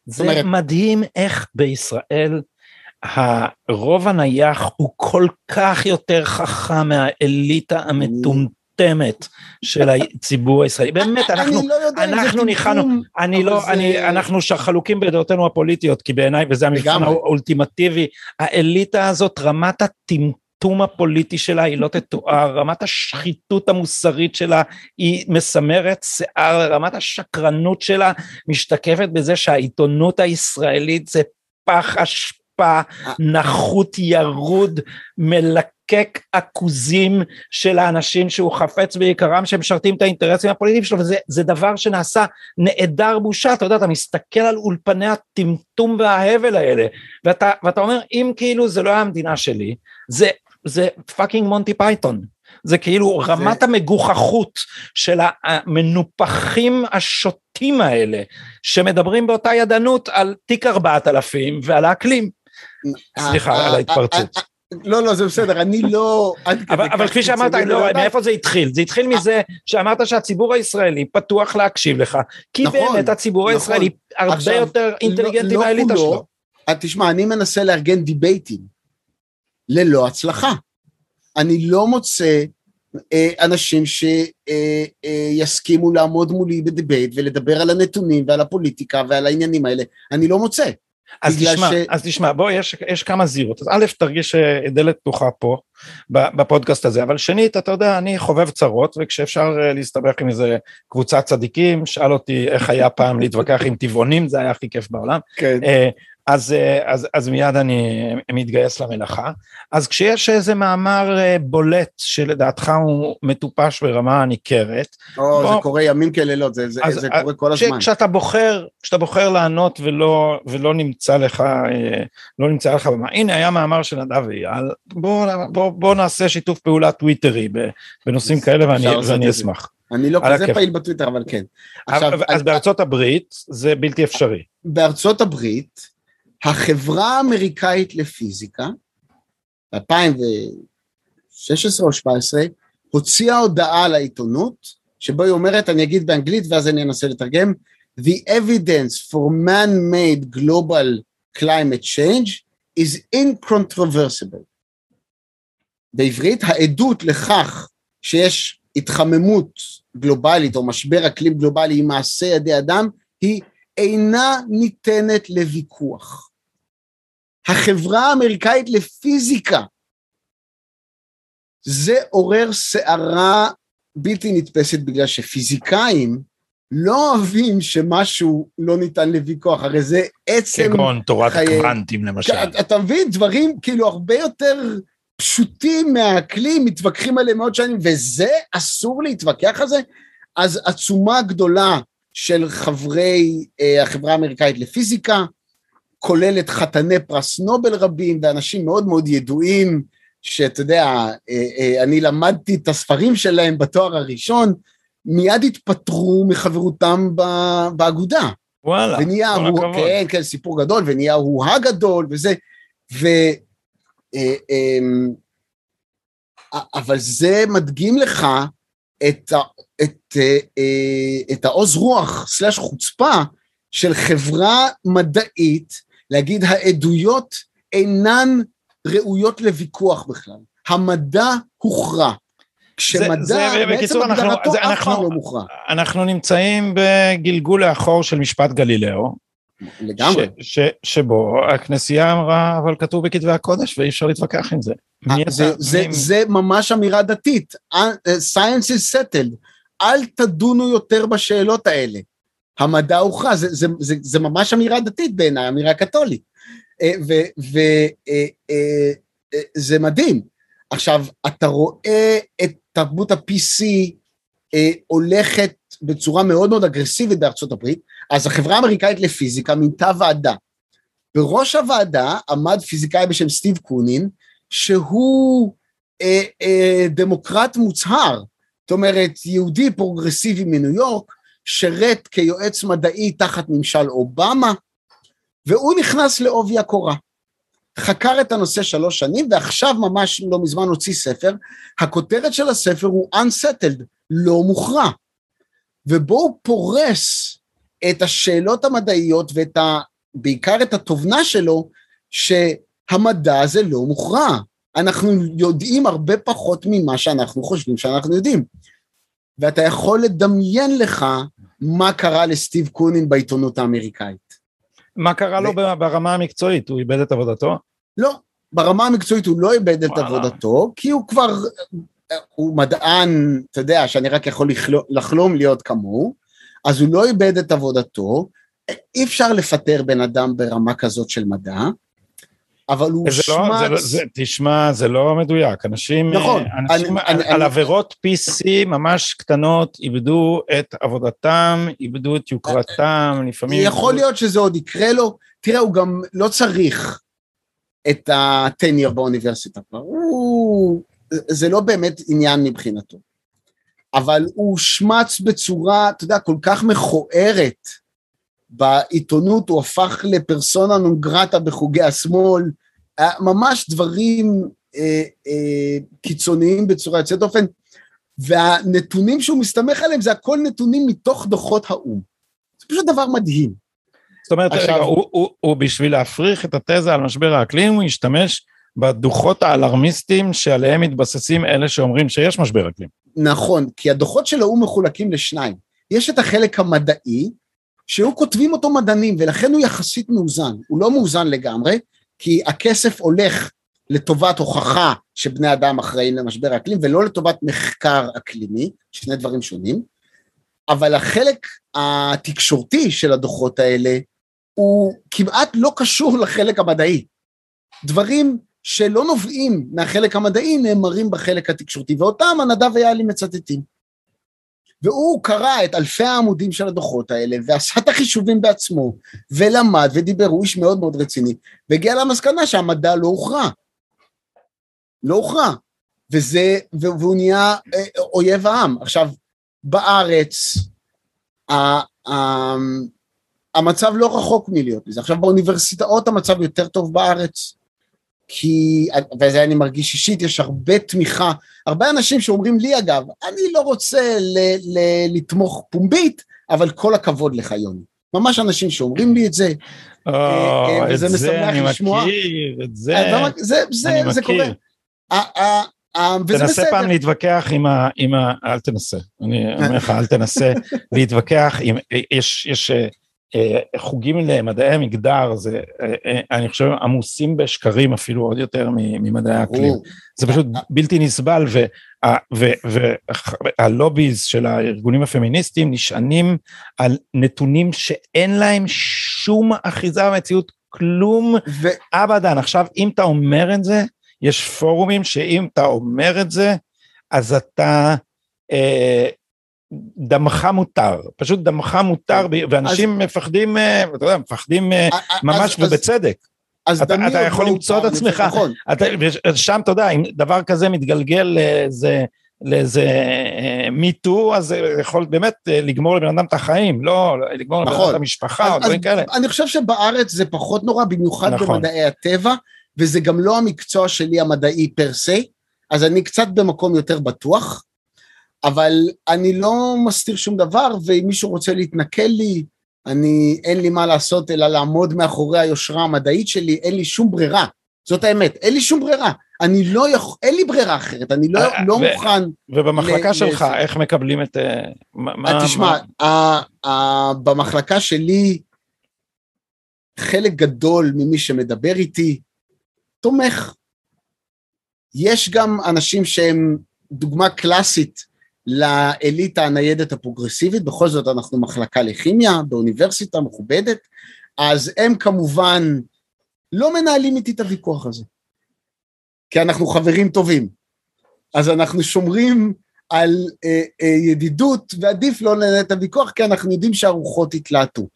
זה אומרת, מדהים איך בישראל הרוב הנייח הוא כל כך יותר חכם מהאליטה המטומטמת. מטומטמת של הציבור הישראלי. באמת, אנחנו, לא אנחנו ניחנו, אני לא, אני, אנחנו חלוקים בדעותינו הפוליטיות, כי בעיניי, וזה המבחן האולטימטיבי, האליטה הזאת, רמת הטמטום הפוליטי שלה היא לא תתואר, רמת השחיתות המוסרית שלה היא מסמרת שיער, רמת השקרנות שלה משתקפת בזה שהעיתונות הישראלית זה פח אשפה. אשפה, נחות ירוד, מלקק עכוזים של האנשים שהוא חפץ בעיקרם שמשרתים את האינטרסים הפוליטיים שלו וזה דבר שנעשה נעדר בושה, אתה יודע, אתה מסתכל על אולפני הטמטום וההבל האלה ואתה, ואתה אומר אם כאילו זה לא היה המדינה שלי, זה, זה fucking מונטי פייתון. זה כאילו זה... רמת המגוחכות של המנופחים השוטים האלה שמדברים באותה ידענות על תיק 4000 ועל האקלים. סליחה על ההתפרצות. אה, אה, לא, לא, זה בסדר, אני לא... אבל כפי שאמרת, לא, מאיפה זה התחיל? זה התחיל מזה שאמרת שהציבור הישראלי פתוח להקשיב לך, כי נכון, באמת הציבור נכון. הישראלי הרבה יותר לא- אינטליגנטי לא מהאליטה שלו. תשמע, אני מנסה לארגן דיבייטים, ללא הצלחה. אני לא מוצא אנשים שיסכימו לעמוד מולי בדיבייט ולדבר על הנתונים ועל הפוליטיקה ועל העניינים האלה, אני לא מוצא. אז תשמע, ש... אז תשמע, בוא, יש, יש כמה זירות. אז א', תרגיש אה, דלת פתוחה פה, בפודקאסט הזה, אבל שנית, אתה יודע, אני חובב צרות, וכשאפשר אה, להסתבך עם איזה קבוצת צדיקים, שאל אותי איך היה פעם להתווכח עם טבעונים, זה היה הכי כיף בעולם. כן. אז, אה, אז, אז מיד אני מתגייס למלאכה. אז כשיש איזה מאמר אה, בולט שלדעתך הוא מטופש ברמה ניכרת. או, בוא, זה קורה ימים כלילות, זה, זה, אז, זה קורה כל הזמן. כשאתה בוחר, כשאתה בוחר לענות ולא, ולא נמצא לך, אה, לא נמצא לך במה, הנה היה מאמר של נדב אייל, בוא, בוא, בוא נעשה שיתוף פעולה טוויטרי בנושאים כאלה ואני, ואני אשמח. אני לא כזה פעיל בטוויטר, אבל כן. עכשיו, אז אז בארצות הברית זה בלתי אפשרי. בארצות הברית, החברה האמריקאית לפיזיקה, ב-2016 או 2017, הוציאה הודעה לעיתונות, שבו היא אומרת, אני אגיד באנגלית ואז אני אנסה לתרגם, The evidence for man-made global climate change is incontroversible. בעברית, העדות לכך שיש התחממות גלובלית או משבר אקלים גלובלי עם מעשה ידי אדם, היא אינה ניתנת לוויכוח. החברה האמריקאית לפיזיקה. זה עורר סערה בלתי נתפסת בגלל שפיזיקאים לא אוהבים שמשהו לא ניתן לוויכוח, הרי זה עצם... כגון תורת חיי... קוונטים למשל. אתה מבין, דברים כאילו הרבה יותר פשוטים מהאקלים, מתווכחים עליהם מאוד שנים, וזה אסור להתווכח על זה? אז עצומה גדולה של חברי אה, החברה האמריקאית לפיזיקה, כוללת חתני פרס נובל רבים ואנשים מאוד מאוד ידועים, שאתה יודע, אה, אה, אני למדתי את הספרים שלהם בתואר הראשון, מיד התפטרו מחברותם באגודה. וואלה, ונהיה כל הוא, הכבוד. כן, כן, סיפור גדול, ונהיה הוא הגדול וזה, ו... אה, אמ, אבל זה מדגים לך את, את, את העוז רוח סלש חוצפה של חברה מדעית להגיד העדויות אינן ראויות לוויכוח בכלל. המדע הוכרע. כשמדע, זה, זה, בעצם הגדרתו אף פעם לא מוכרע. אנחנו נמצאים בגלגול לאחור של משפט גלילאו. לגמרי. ש, ש, שבו הכנסייה אמרה, אבל כתוב בכתבי הקודש ואי אפשר להתווכח עם זה. אה, זה, זה, מי... זה ממש אמירה דתית. אה, science is settled. אל תדונו יותר בשאלות האלה. המדע הוכרע, זה, זה, זה, זה ממש אמירה דתית בעיניי, אמירה קתולית. וזה מדהים. עכשיו, אתה רואה את תרבות ה-PC הולכת בצורה מאוד מאוד אגרסיבית בארצות הברית, אז החברה האמריקאית לפיזיקה מינתה ועדה. בראש הוועדה עמד פיזיקאי בשם סטיב קונין, שהוא אה, אה, דמוקרט מוצהר, זאת אומרת, יהודי פרוגרסיבי מניו יורק, שירת כיועץ מדעי תחת ממשל אובמה, והוא נכנס לעובי הקורה. חקר את הנושא שלוש שנים, ועכשיו ממש לא מזמן הוציא ספר. הכותרת של הספר הוא Unsettled, לא מוכרע. ובו הוא פורס את השאלות המדעיות ואת ה... בעיקר את התובנה שלו, שהמדע הזה לא מוכרע. אנחנו יודעים הרבה פחות ממה שאנחנו חושבים שאנחנו יודעים. ואתה יכול לדמיין לך מה קרה לסטיב קונין בעיתונות האמריקאית. מה קרה לו ברמה המקצועית? הוא איבד את עבודתו? לא, ברמה המקצועית הוא לא איבד את עבודתו, כי הוא כבר, הוא מדען, אתה יודע, שאני רק יכול לחלום להיות כמוהו, אז הוא לא איבד את עבודתו, אי אפשר לפטר בן אדם ברמה כזאת של מדע, אבל הוא שמץ... לא, זה, לא- זה, תשמע, זה לא מדויק. אנשים, נכון, אנשים אני, על, אני, על אני... עבירות PC ממש קטנות איבדו את עבודתם, איבדו את יוקרתם, לפעמים... יכול איבדו... להיות שזה עוד יקרה לו. תראה, הוא גם לא צריך את הטניור באוניברסיטה כבר. הוא... זה לא באמת עניין מבחינתו. אבל הוא שמץ בצורה, אתה יודע, כל כך מכוערת. בעיתונות הוא הפך לפרסונה נון גרטה בחוגי השמאל, ממש דברים אה, אה, קיצוניים בצורה יוצאת אופן, והנתונים שהוא מסתמך עליהם זה הכל נתונים מתוך דוחות האו"ם. זה פשוט דבר מדהים. זאת אומרת, עכשיו, רגע, הוא, הוא, הוא בשביל להפריך את התזה על משבר האקלים, הוא ישתמש בדוחות האלרמיסטיים שעליהם מתבססים אלה שאומרים שיש משבר אקלים. נכון, כי הדוחות של האו"ם מחולקים לשניים. יש את החלק המדעי, שהוא כותבים אותו מדענים, ולכן הוא יחסית מאוזן. הוא לא מאוזן לגמרי, כי הכסף הולך לטובת הוכחה שבני אדם אחראים למשבר האקלים, ולא לטובת מחקר אקלימי, שני דברים שונים. אבל החלק התקשורתי של הדוחות האלה הוא כמעט לא קשור לחלק המדעי. דברים שלא נובעים מהחלק המדעי נאמרים בחלק התקשורתי, ואותם הנדב ויאלי מצטטים. והוא קרא את אלפי העמודים של הדוחות האלה, ועשה את החישובים בעצמו, ולמד ודיבר, הוא איש מאוד מאוד רציני, והגיע למסקנה שהמדע לא הוכרע. לא הוכרע. וזה, והוא נהיה אה, אויב העם. עכשיו, בארץ, המצב לא רחוק מלהיות מזה. עכשיו באוניברסיטאות המצב יותר טוב בארץ, כי, וזה אני מרגיש אישית, יש הרבה תמיכה, הרבה אנשים שאומרים לי אגב, אני לא רוצה ל, ל, לתמוך פומבית, אבל כל הכבוד לך יוני. ממש אנשים שאומרים לי את זה, אה, וזה משמח לשמוע. מכיר, את זה, זה, זה, אני זה מכיר. קורה. תנסה פעם להתווכח עם ה... עם ה... אל תנסה, אני אומר לך, אל תנסה להתווכח עם... יש, יש חוגים למדעי המגדר, זה, אה, אה, אני חושב, עמוסים בשקרים אפילו עוד יותר ממדעי האקלים. זה פשוט בלתי נסבל, והלוביז של הארגונים הפמיניסטיים נשענים על נתונים שאין להם שום אחיזה במציאות, כלום. אבדן. עכשיו, אם אתה אומר את זה, יש פורומים שאם אתה אומר את זה, אז אתה אה, דמך מותר, פשוט דמך מותר, ואנשים אז, מפחדים, אה, אתה יודע, מפחדים אה, ממש אז, ובצדק. אז אתה, אתה יכול למצוא את עצמך, נכון. אתה, שם אתה יודע, אם דבר כזה מתגלגל לאיזה, לאיזה מיטו, אה, אז יכול באמת לגמור לבן אדם את החיים, לא לגמור נכון. לבן אדם את המשפחה או דברים כאלה. אני חושב שבארץ זה פחות נורא, במיוחד נכון. במדעי הטבע, וזה גם לא המקצוע שלי המדעי פר סי, אז אני קצת במקום יותר בטוח. אבל אני לא מסתיר שום דבר, ואם מישהו רוצה להתנכל לי, אני, אין לי מה לעשות אלא לעמוד מאחורי היושרה המדעית שלי, אין לי שום ברירה. זאת האמת, אין לי שום ברירה. אני לא יכול, אין לי ברירה אחרת, אני לא, אה, לא מוכן... ובמחלקה שלך, איך מקבלים את... אה, מה... אה, תשמע, במחלקה שלי, חלק גדול ממי שמדבר איתי, תומך. יש גם אנשים שהם דוגמה קלאסית לאליטה הניידת הפרוגרסיבית, בכל זאת אנחנו מחלקה לכימיה באוניברסיטה מכובדת, אז הם כמובן לא מנהלים איתי את הוויכוח הזה, כי אנחנו חברים טובים, אז אנחנו שומרים על אה, אה, ידידות, ועדיף לא לנהל את הוויכוח, כי אנחנו יודעים שהרוחות יתלהטו.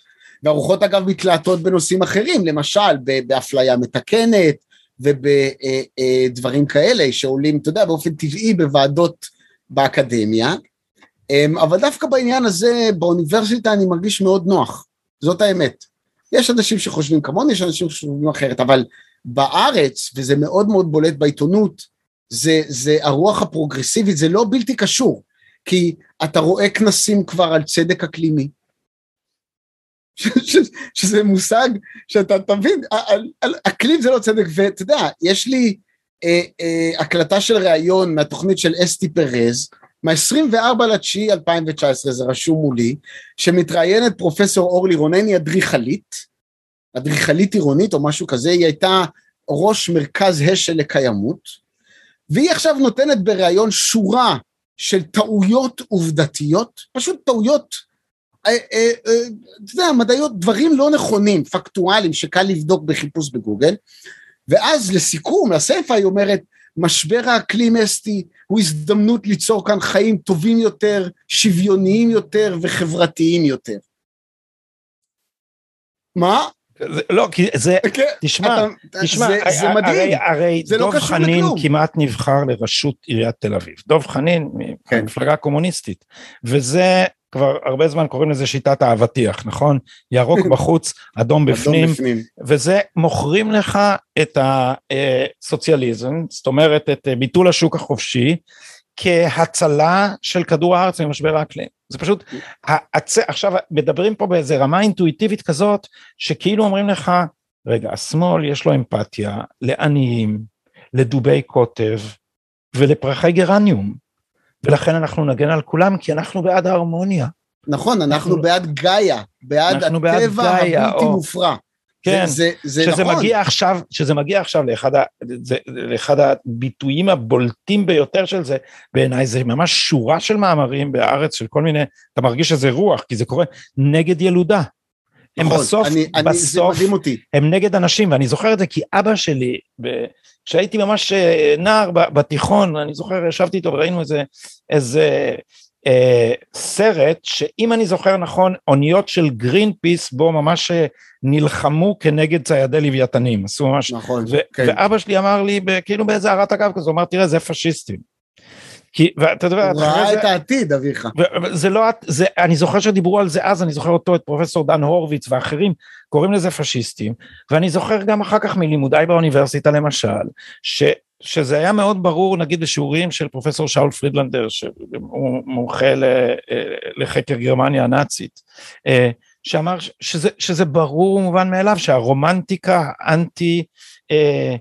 והרוחות אגב מתלהטות בנושאים אחרים, למשל באפליה מתקנת ובדברים כאלה שעולים, אתה יודע, באופן טבעי בוועדות באקדמיה, אמ, אבל דווקא בעניין הזה, באוניברסיטה אני מרגיש מאוד נוח, זאת האמת. יש אנשים שחושבים כמוני, יש אנשים שחושבים אחרת, אבל בארץ, וזה מאוד מאוד בולט בעיתונות, זה, זה הרוח הפרוגרסיבית, זה לא בלתי קשור, כי אתה רואה כנסים כבר על צדק אקלימי, שזה מושג שאתה תבין, אקלים זה לא צדק, ואתה יודע, יש לי אה, אה, הקלטה של ראיון מהתוכנית של אסתי פרז, מה-24 לתשיעי 2019, זה רשום מולי, שמתראיינת פרופסור אורלי רונן, היא אדריכלית, אדריכלית עירונית או משהו כזה, היא הייתה ראש מרכז השל לקיימות, והיא עכשיו נותנת בריאיון שורה של טעויות עובדתיות, פשוט טעויות, אה, אה, אה, אתה יודע, מדעיות, דברים לא נכונים, פקטואליים, שקל לבדוק בחיפוש בגוגל, ואז לסיכום, לספר היא אומרת, משבר האקלים אסתי הוא הזדמנות ליצור כאן חיים טובים יותר, שוויוניים יותר וחברתיים יותר. מה? זה, לא, כי זה, כן, תשמע, אתה, תשמע, זה, זה מדהים, הרי, הרי זה לא דב לא חנין לכלום. כמעט נבחר לראשות עיריית תל אביב, דב חנין, כן. מפלגה קומוניסטית, וזה כבר הרבה זמן קוראים לזה שיטת האבטיח, נכון? ירוק בחוץ, אדום בפנים, בפנים, וזה מוכרים לך את הסוציאליזם, זאת אומרת את ביטול השוק החופשי, כהצלה של כדור הארץ ממשבר האקלים. זה פשוט, הצ... עכשיו מדברים פה באיזה רמה אינטואיטיבית כזאת, שכאילו אומרים לך, רגע, השמאל יש לו אמפתיה לעניים, לדובי קוטב ולפרחי גרניום. ולכן אנחנו נגן על כולם, כי אנחנו בעד ההרמוניה. נכון, אנחנו אנחנו בעד גאיה, בעד הטבע הבלתי מופרע. כן, זה, זה שזה נכון. מגיע עכשיו, שזה מגיע עכשיו לאחד, ה, זה, לאחד הביטויים הבולטים ביותר של זה, בעיניי זה ממש שורה של מאמרים בארץ של כל מיני, אתה מרגיש שזה רוח, כי זה קורה נגד ילודה. הם נכון, בסוף, אני, אני, בסוף, אותי. הם נגד אנשים, ואני זוכר את זה כי אבא שלי, כשהייתי ממש אה, נער בתיכון, אני זוכר, ישבתי איתו וראינו איזה, איזה אה, סרט, שאם אני זוכר נכון, אוניות של גרין פיס בו ממש אה, נלחמו כנגד ציידי לוויתנים, עשו ממש, נכון, ו- כן. ואבא שלי אמר לי, כאילו באיזה הערת אגב כזו, הוא אמר, תראה, זה פשיסטים. כי, ואתה יודע, הוא ראה זה- את העתיד, אביך. וזה לא, זה, אני זוכר שדיברו על זה אז, אני זוכר אותו, את פרופסור דן הורוביץ ואחרים, קוראים לזה פשיסטים, ואני זוכר גם אחר כך מלימודיי באוניברסיטה למשל, ש, שזה היה מאוד ברור נגיד בשיעורים של פרופסור שאול פרידלנדר, שהוא מומחה ל, לחקר גרמניה הנאצית, אה, שאמר שזה, שזה ברור ומובן מאליו שהרומנטיקה האנטי אה,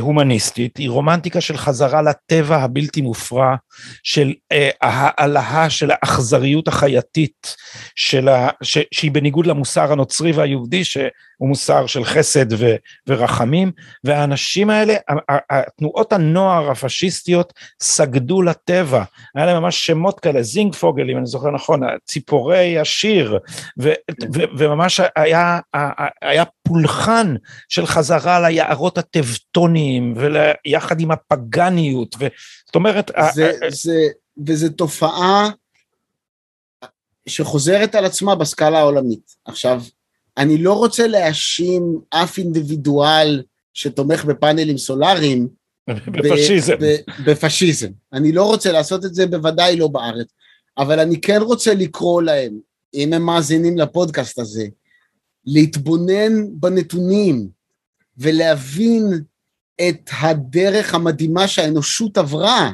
הומניסטית היא רומנטיקה של חזרה לטבע הבלתי מופרע, של אה, של האכזריות החייתית, של ה, ש, שהיא בניגוד למוסר הנוצרי והיהודי שהוא מוסר של חסד ו, ורחמים, והאנשים האלה, תנועות הנוער הפשיסטיות סגדו לטבע, היה להם ממש שמות כאלה, זינג פוגל אם אני זוכר נכון, ציפורי השיר, ו, ו, וממש היה, היה פולחן של חזרה ליערות הטבטוניים ויחד עם הפגניות, ו, זאת אומרת, זה, זה, וזו תופעה שחוזרת על עצמה בסקאלה העולמית. עכשיו, אני לא רוצה להאשים אף אינדיבידואל שתומך בפאנלים סולאריים בפשיזם. בפשיזם. אני לא רוצה לעשות את זה, בוודאי לא בארץ. אבל אני כן רוצה לקרוא להם, אם הם מאזינים לפודקאסט הזה, להתבונן בנתונים ולהבין את הדרך המדהימה שהאנושות עברה,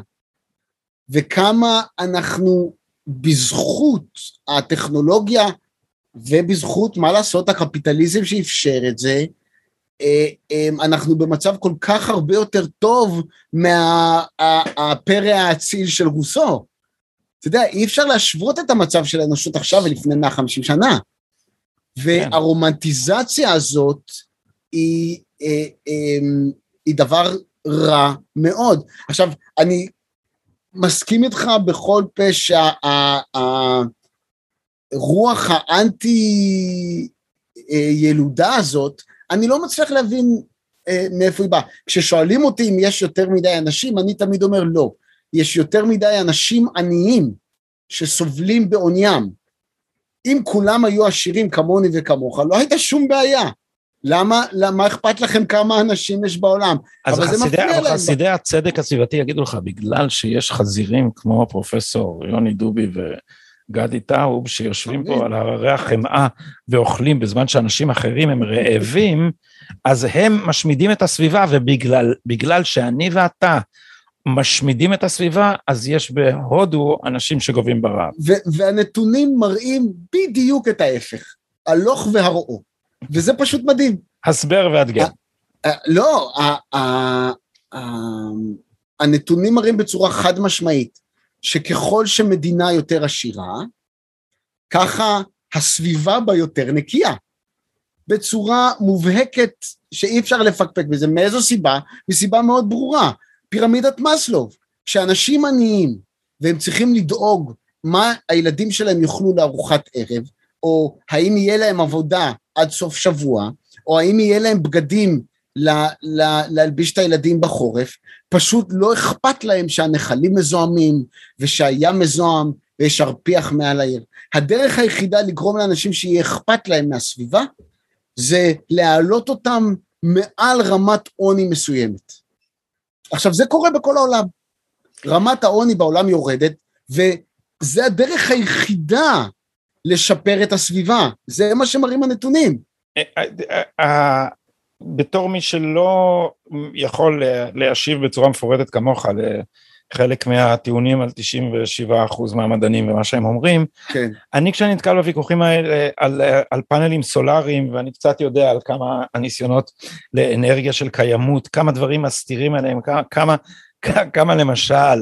וכמה אנחנו בזכות הטכנולוגיה ובזכות, מה לעשות, הקפיטליזם שאפשר את זה, אה, אה, אנחנו במצב כל כך הרבה יותר טוב מהפרא האציל של רוסו. אתה יודע, אי אפשר להשוות את המצב של האנושות עכשיו ולפני 150 שנה. והרומנטיזציה הזאת היא, אה, אה, היא דבר רע מאוד. עכשיו, אני מסכים איתך בכל פה שהרוח האנטי ילודה הזאת, אני לא מצליח להבין אה, מאיפה היא באה. כששואלים אותי אם יש יותר מדי אנשים, אני תמיד אומר לא. יש יותר מדי אנשים עניים שסובלים בעוניים. אם כולם היו עשירים כמוני וכמוך, לא הייתה שום בעיה. למה, למה אכפת לכם כמה אנשים יש בעולם? אז אבל חסידי, אבל להם. חסידי הצדק הסביבתי יגידו לך, בגלל שיש חזירים כמו פרופסור יוני דובי וגדי טאוב, שיושבים פה על הררי החמאה ואוכלים בזמן שאנשים אחרים הם רעבים, אז הם משמידים את הסביבה, ובגלל בגלל שאני ואתה משמידים את הסביבה, אז יש בהודו אנשים שגובים ברעב. והנתונים מראים בדיוק את ההפך, הלוך והראו, וזה פשוט מדהים. הסבר והדגל. לא, הנתונים מראים בצורה חד משמעית, שככל שמדינה יותר עשירה, ככה הסביבה בה יותר נקייה. בצורה מובהקת שאי אפשר לפקפק בזה. מאיזו סיבה? מסיבה מאוד ברורה. פירמידת מאסלוב. כשאנשים עניים והם צריכים לדאוג מה הילדים שלהם יאכלו לארוחת ערב, או האם יהיה להם עבודה עד סוף שבוע, או האם יהיה להם בגדים ל- ל- להלביש את הילדים בחורף, פשוט לא אכפת להם שהנחלים מזוהמים ושהים מזוהם ויש ארפיח מעל העיר. הדרך היחידה לגרום לאנשים שיהיה אכפת להם מהסביבה, זה להעלות אותם מעל רמת עוני מסוימת. עכשיו, זה קורה בכל העולם. רמת העוני בעולם יורדת, וזה הדרך היחידה לשפר את הסביבה. זה מה שמראים הנתונים. בתור מי שלא יכול להשיב בצורה מפורטת כמוך לחלק מהטיעונים על 97% מהמדענים ומה שהם אומרים, כן. אני כשאני נתקל בוויכוחים האלה על, על פאנלים סולאריים, ואני קצת יודע על כמה הניסיונות לאנרגיה של קיימות, כמה דברים מסתירים עליהם, כמה, כמה, כמה למשל,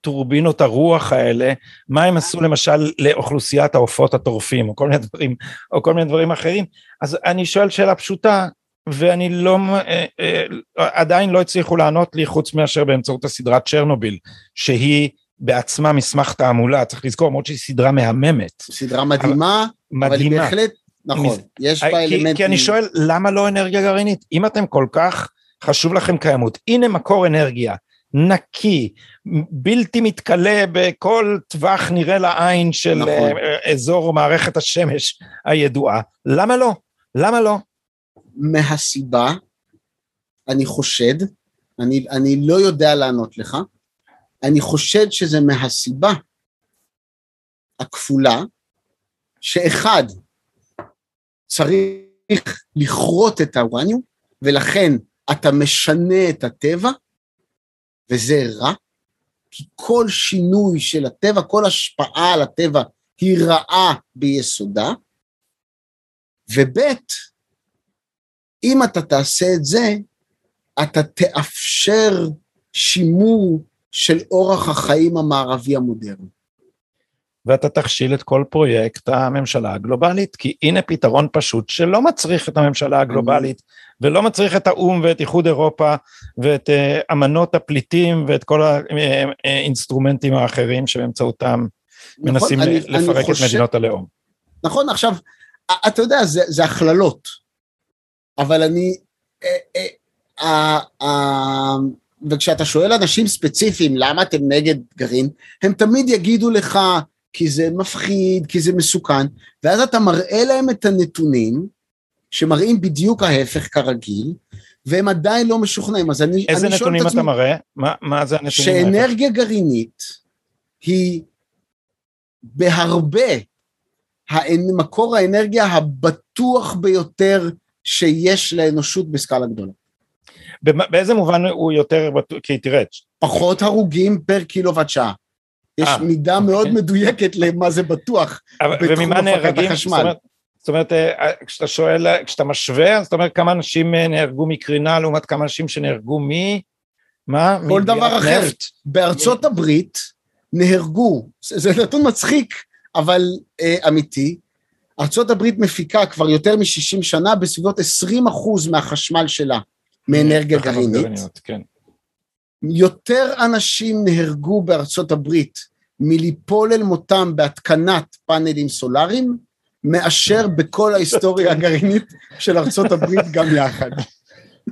טורבינות הרוח האלה, מה הם עשו למשל לאוכלוסיית העופות הטורפים, או כל מיני דברים, או כל מיני דברים אחרים, אז אני שואל שאלה פשוטה, ואני לא, עדיין לא הצליחו לענות לי חוץ מאשר באמצעות הסדרת צ'רנוביל, שהיא בעצמה מסמך תעמולה, צריך לזכור, למרות שהיא סדרה מהממת. סדרה מדהימה, אבל היא מדהימה. בהחלט, נכון, מז- יש בה כי, אלמנטים... כי אני שואל, למה לא אנרגיה גרעינית? אם אתם כל כך חשוב לכם קיימות, הנה מקור אנרגיה נקי, בלתי מתכלה בכל טווח נראה לעין של נכון. אה, אזור מערכת השמש הידועה, למה לא? למה לא? מהסיבה, אני חושד, אני, אני לא יודע לענות לך, אני חושד שזה מהסיבה הכפולה, שאחד, צריך לכרות את האורניום, ולכן אתה משנה את הטבע, וזה רע, כי כל שינוי של הטבע, כל השפעה על הטבע היא רעה ביסודה, וב' אם אתה תעשה את זה, אתה תאפשר שימור של אורח החיים המערבי המודרני. ואתה תכשיל את כל פרויקט הממשלה הגלובלית, כי הנה פתרון פשוט שלא מצריך את הממשלה הגלובלית, ולא מצריך את האו"ם ואת איחוד אירופה, ואת אה, אמנות הפליטים, ואת כל האינסטרומנטים האחרים שבאמצעותם מנסים נכון, אני- ל- לפרק אני את חושב- מדינות הלאום. נכון, עכשיו, אתה יודע, זה, זה הכללות, אבל אני... אה, אה, אה, וכשאתה שואל אנשים ספציפיים למה אתם נגד גרעין, הם תמיד יגידו לך כי זה מפחיד, כי זה מסוכן, ואז אתה מראה להם את הנתונים, שמראים בדיוק ההפך כרגיל, והם עדיין לא משוכנעים. אז אני, איזה אני שואל נתונים את עצמי, אתה מראה? מה- מה זה הנתונים? שאנרגיה גרעינית היא בהרבה האנ- מקור האנרגיה הבטוח ביותר שיש לאנושות בסקאלה גדולה. באיזה מובן הוא יותר? כי תראה, פחות הרוגים פר קילוואט שעה. יש אה, מידה אוקיי. מאוד מדויקת למה זה בטוח. אבל- בתחום הפקת? החשמל. זאת אומרת- אומרת, אה, כשאתה שואל, כשאתה משווה, זאת אומרת כמה אנשים אה, נהרגו מקרינה לעומת כמה אנשים שנהרגו מ... מה? כל דבר אחר. נפט? בארצות הברית נהרגו, זה זה נתון מצחיק, אבל אה, אמיתי, הברית מפיקה כבר יותר מ-60 שנה בסביבות 20% מהחשמל שלה מאנרגיה גרעינית. כן. יותר אנשים נהרגו בארצות הברית מליפול אל מותם בהתקנת פאנלים סולאריים, מאשר בכל ההיסטוריה הגרעינית של ארצות הברית גם יחד.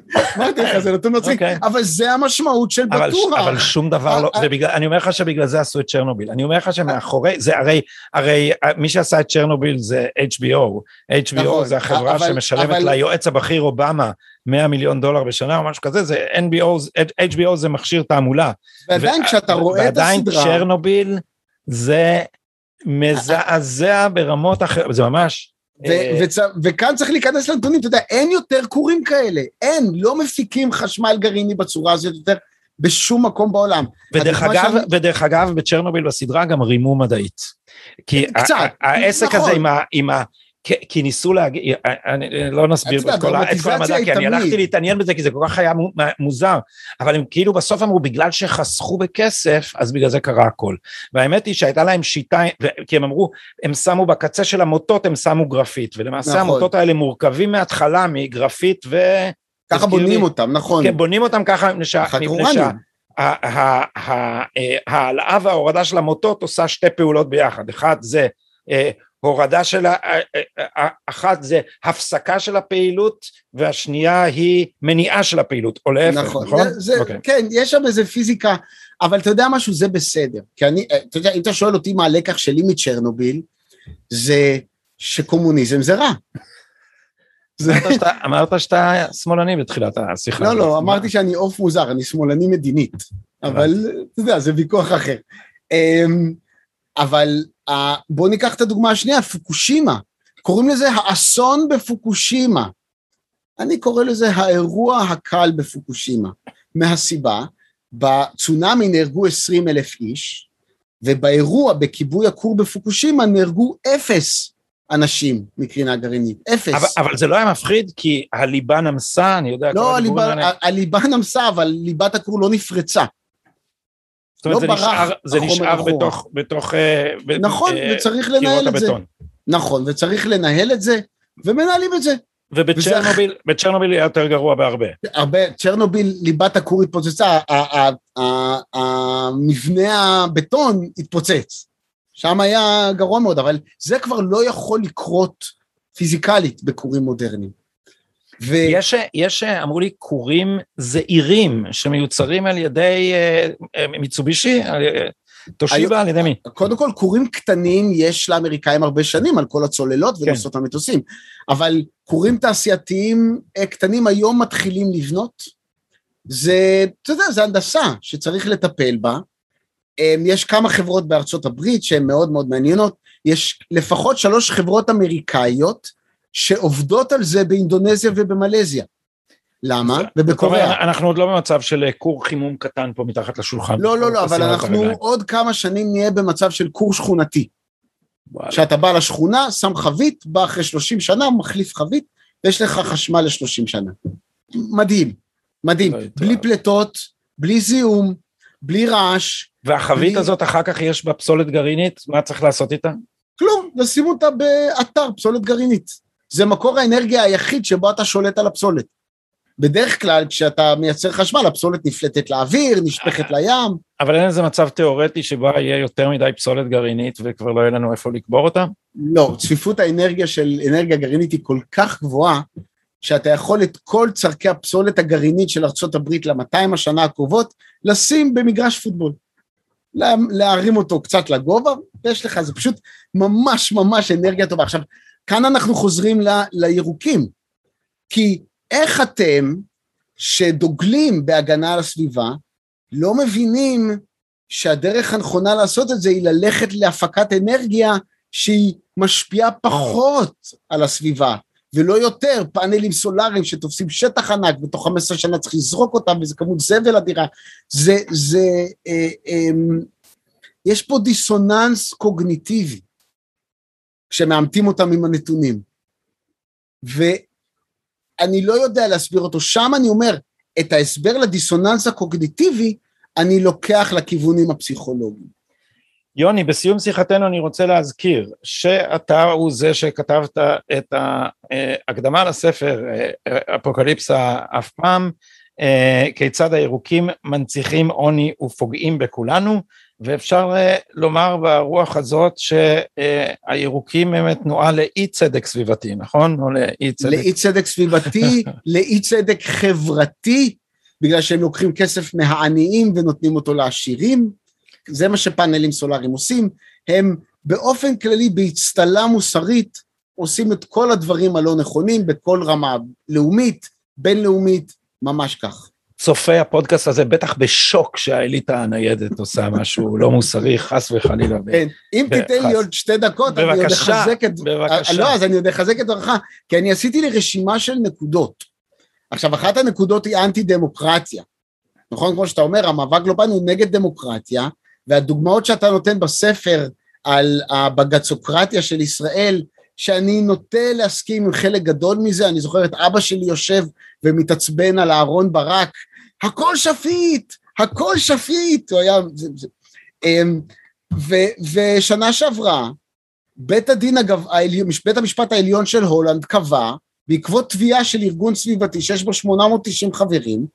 אמרתי לך, זה נתון מצחיק, אוקיי. אבל זה המשמעות של בטוח. אבל שום דבר לא, אה, זה בגלל, אני אומר לך שבגלל זה עשו את צ'רנוביל, אני אומר לך שמאחורי, זה הרי, הרי אה, מי שעשה את צ'רנוביל זה HBO, HBO נכון, זה החברה שמשלמת ליועץ הבכיר אובמה 100 מיליון דולר בשנה או משהו כזה, זה NBO, HBO זה מכשיר תעמולה. ועדיין כשאתה רואה את ועדיין הסדרה, צ'רנוביל זה מזעזע ברמות אחרות, זה ממש... ו- אה, וצ- וכאן צריך להיכנס לנתונים, אתה יודע, אין יותר כורים כאלה, אין, לא מפיקים חשמל גרעיני בצורה הזאת יותר בשום מקום בעולם. ודרך אגב, שאני- ודרך אגב, בצ'רנוביל בסדרה גם רימו מדעית. כי קצת, ה- העסק נכון. הזה עם ה... עם ה כי, כי ניסו להגיד, אני לא נסביר את כל, את כל המדע, כי אני תמיד. הלכתי להתעניין בזה, כי זה כל כך היה מו- מוזר, אבל הם כאילו בסוף אמרו, בגלל שחסכו בכסף, אז בגלל זה קרה הכל. והאמת היא שהייתה להם שיטה, כי הם אמרו, הם שמו בקצה של המוטות, הם שמו גרפית, ולמעשה נכון. המוטות האלה מורכבים מההתחלה מגרפית ו... ככה תזכיר בונים לי. אותם, נכון. כן, בונים אותם ככה מפני שה- אה, העלאה וההורדה של המוטות עושה שתי פעולות ביחד, אחד זה אה, הורדה של, אחת זה הפסקה של הפעילות והשנייה היא מניעה של הפעילות, או להפך, נכון, נכון? זה, זה, אוקיי. כן, יש שם איזה פיזיקה, אבל אתה יודע משהו, זה בסדר. כי אני, אה, אתה יודע, אם אתה שואל אותי מה הלקח שלי מצ'רנוביל, זה שקומוניזם זה רע. אמרת שאתה- שמאלני בתחילת השיחה. לא. לא? אמרתי שאני עוף מוזר, אני שמאלני מדינית, אבל אתה יודע, זה ויכוח אחר. אמ, אבל בואו ניקח את הדוגמה השנייה, פוקושימה. קוראים לזה האסון בפוקושימה. אני קורא לזה האירוע הקל בפוקושימה, מהסיבה, בצונאמי נהרגו 20 אלף איש, ובאירוע בכיבוי הכור בפוקושימה נהרגו אפס אנשים מקרינה גרעינית, אפס. אבל, אבל זה לא היה מפחיד כי הליבה נמסה, אני יודע, לא, הליבה, הליבה נמסה, אבל ליבת הכור לא נפרצה. זאת אומרת, לא זה ברח נשאר, זה נשאר אחורה. בתוך, בתוך, אה, ב- נכון, אה, וצריך לנהל את זה. נכון, וצריך לנהל את זה, ומנהלים את זה. ובצ'רנוביל, בצ'רנוביל היה יותר גרוע בהרבה. הרבה, צ'רנוביל, ליבת הכור התפוצצה, המבנה הבטון התפוצץ. שם היה גרוע מאוד, אבל זה כבר לא יכול לקרות פיזיקלית בכורים מודרניים. ו... יש, יש, אמרו לי, כורים זעירים שמיוצרים על ידי uh, מיצובישי, תושיבה על ידי מי? קודם כל, כורים קטנים יש לאמריקאים הרבה שנים על כל הצוללות ונושאות כן. המטוסים, אבל כורים תעשייתיים אה, קטנים היום מתחילים לבנות. זה, אתה יודע, זה הנדסה שצריך לטפל בה. אמ, יש כמה חברות בארצות הברית שהן מאוד מאוד מעניינות, יש לפחות שלוש חברות אמריקאיות שעובדות על זה באינדונזיה ובמלזיה. למה? ובקוריאה. אנחנו עוד לא במצב של אה, כור חימום קטן פה מתחת לשולחן. לא, לא, לא, אבל אנחנו עוד כמה שנים נהיה במצב של כור שכונתי. שאתה בא לשכונה, שם חבית, בא אחרי 30 שנה, מחליף חבית, ויש לך חשמל ל-30 שנה. מדהים, מדהים. בלי פליטות, בלי זיהום, בלי רעש. והחבית בלי... הזאת אחר כך יש בה פסולת גרעינית, מה צריך לעשות איתה? כלום, לשים אותה באתר פסולת גרעינית. זה מקור האנרגיה היחיד שבו אתה שולט על הפסולת. בדרך כלל כשאתה מייצר חשמל הפסולת נפלטת לאוויר, נשפכת לים. אבל אין איזה מצב תיאורטי שבו יהיה יותר מדי פסולת גרעינית וכבר לא יהיה לנו איפה לקבור אותה? לא, צפיפות האנרגיה של אנרגיה גרעינית היא כל כך גבוהה, שאתה יכול את כל צורכי הפסולת הגרעינית של ארה"ב ל-200 השנה הקרובות, לשים במגרש פוטבול. להרים אותו קצת לגובה, ויש לך, זה פשוט ממש ממש אנרגיה טובה. עכשיו, כאן אנחנו חוזרים ל, לירוקים, כי איך אתם, שדוגלים בהגנה על הסביבה, לא מבינים שהדרך הנכונה לעשות את זה היא ללכת להפקת אנרגיה שהיא משפיעה פחות על הסביבה, ולא יותר, פאנלים סולאריים שתופסים שטח ענק, ותוך 15 שנה צריך לזרוק אותם, וזה כמות זבל אדירה. זה, זה, אה, אה, יש פה דיסוננס קוגניטיבי, כשמאמתים אותם עם הנתונים. ואני לא יודע להסביר אותו. שם אני אומר, את ההסבר לדיסוננס הקוגניטיבי, אני לוקח לכיוונים הפסיכולוגיים. יוני, בסיום שיחתנו אני רוצה להזכיר שאתה הוא זה שכתבת את ההקדמה לספר אפוקליפסה אף פעם, כיצד הירוקים מנציחים עוני ופוגעים בכולנו, ואפשר לומר ברוח הזאת שהירוקים הם תנועה לאי צדק סביבתי, נכון? או לאי צדק... לאי צדק סביבתי, לאי צדק חברתי, בגלל שהם לוקחים כסף מהעניים ונותנים אותו לעשירים. זה מה שפאנלים סולאריים עושים, הם באופן כללי באצטלה מוסרית עושים את כל הדברים הלא נכונים בכל רמה לאומית, בינלאומית, ממש כך. צופי הפודקאסט הזה בטח בשוק שהאליטה הניידת עושה משהו לא מוסרי, חס וחלילה. כן, אם תיתן לי עוד שתי דקות, אני עוד אחזק את... בבקשה. לא, אז אני עוד אחזק את דברך, כי אני עשיתי לי רשימה של נקודות. עכשיו, אחת הנקודות היא אנטי דמוקרטיה. נכון, כמו שאתה אומר, המאבק גלובלי הוא נגד דמוקרטיה, והדוגמאות שאתה נותן בספר על הבגצוקרטיה של ישראל, שאני נוטה להסכים עם חלק גדול מזה, אני זוכר את אבא שלי יושב ומתעצבן על אהרון ברק, הכל שפיט, הכל שפיט, הוא היה... זה, זה, אמ, ו, ושנה שעברה, בית הדין, אגב, בית המשפט העליון של הולנד קבע, בעקבות תביעה של ארגון סביבתי שיש בו 890 חברים,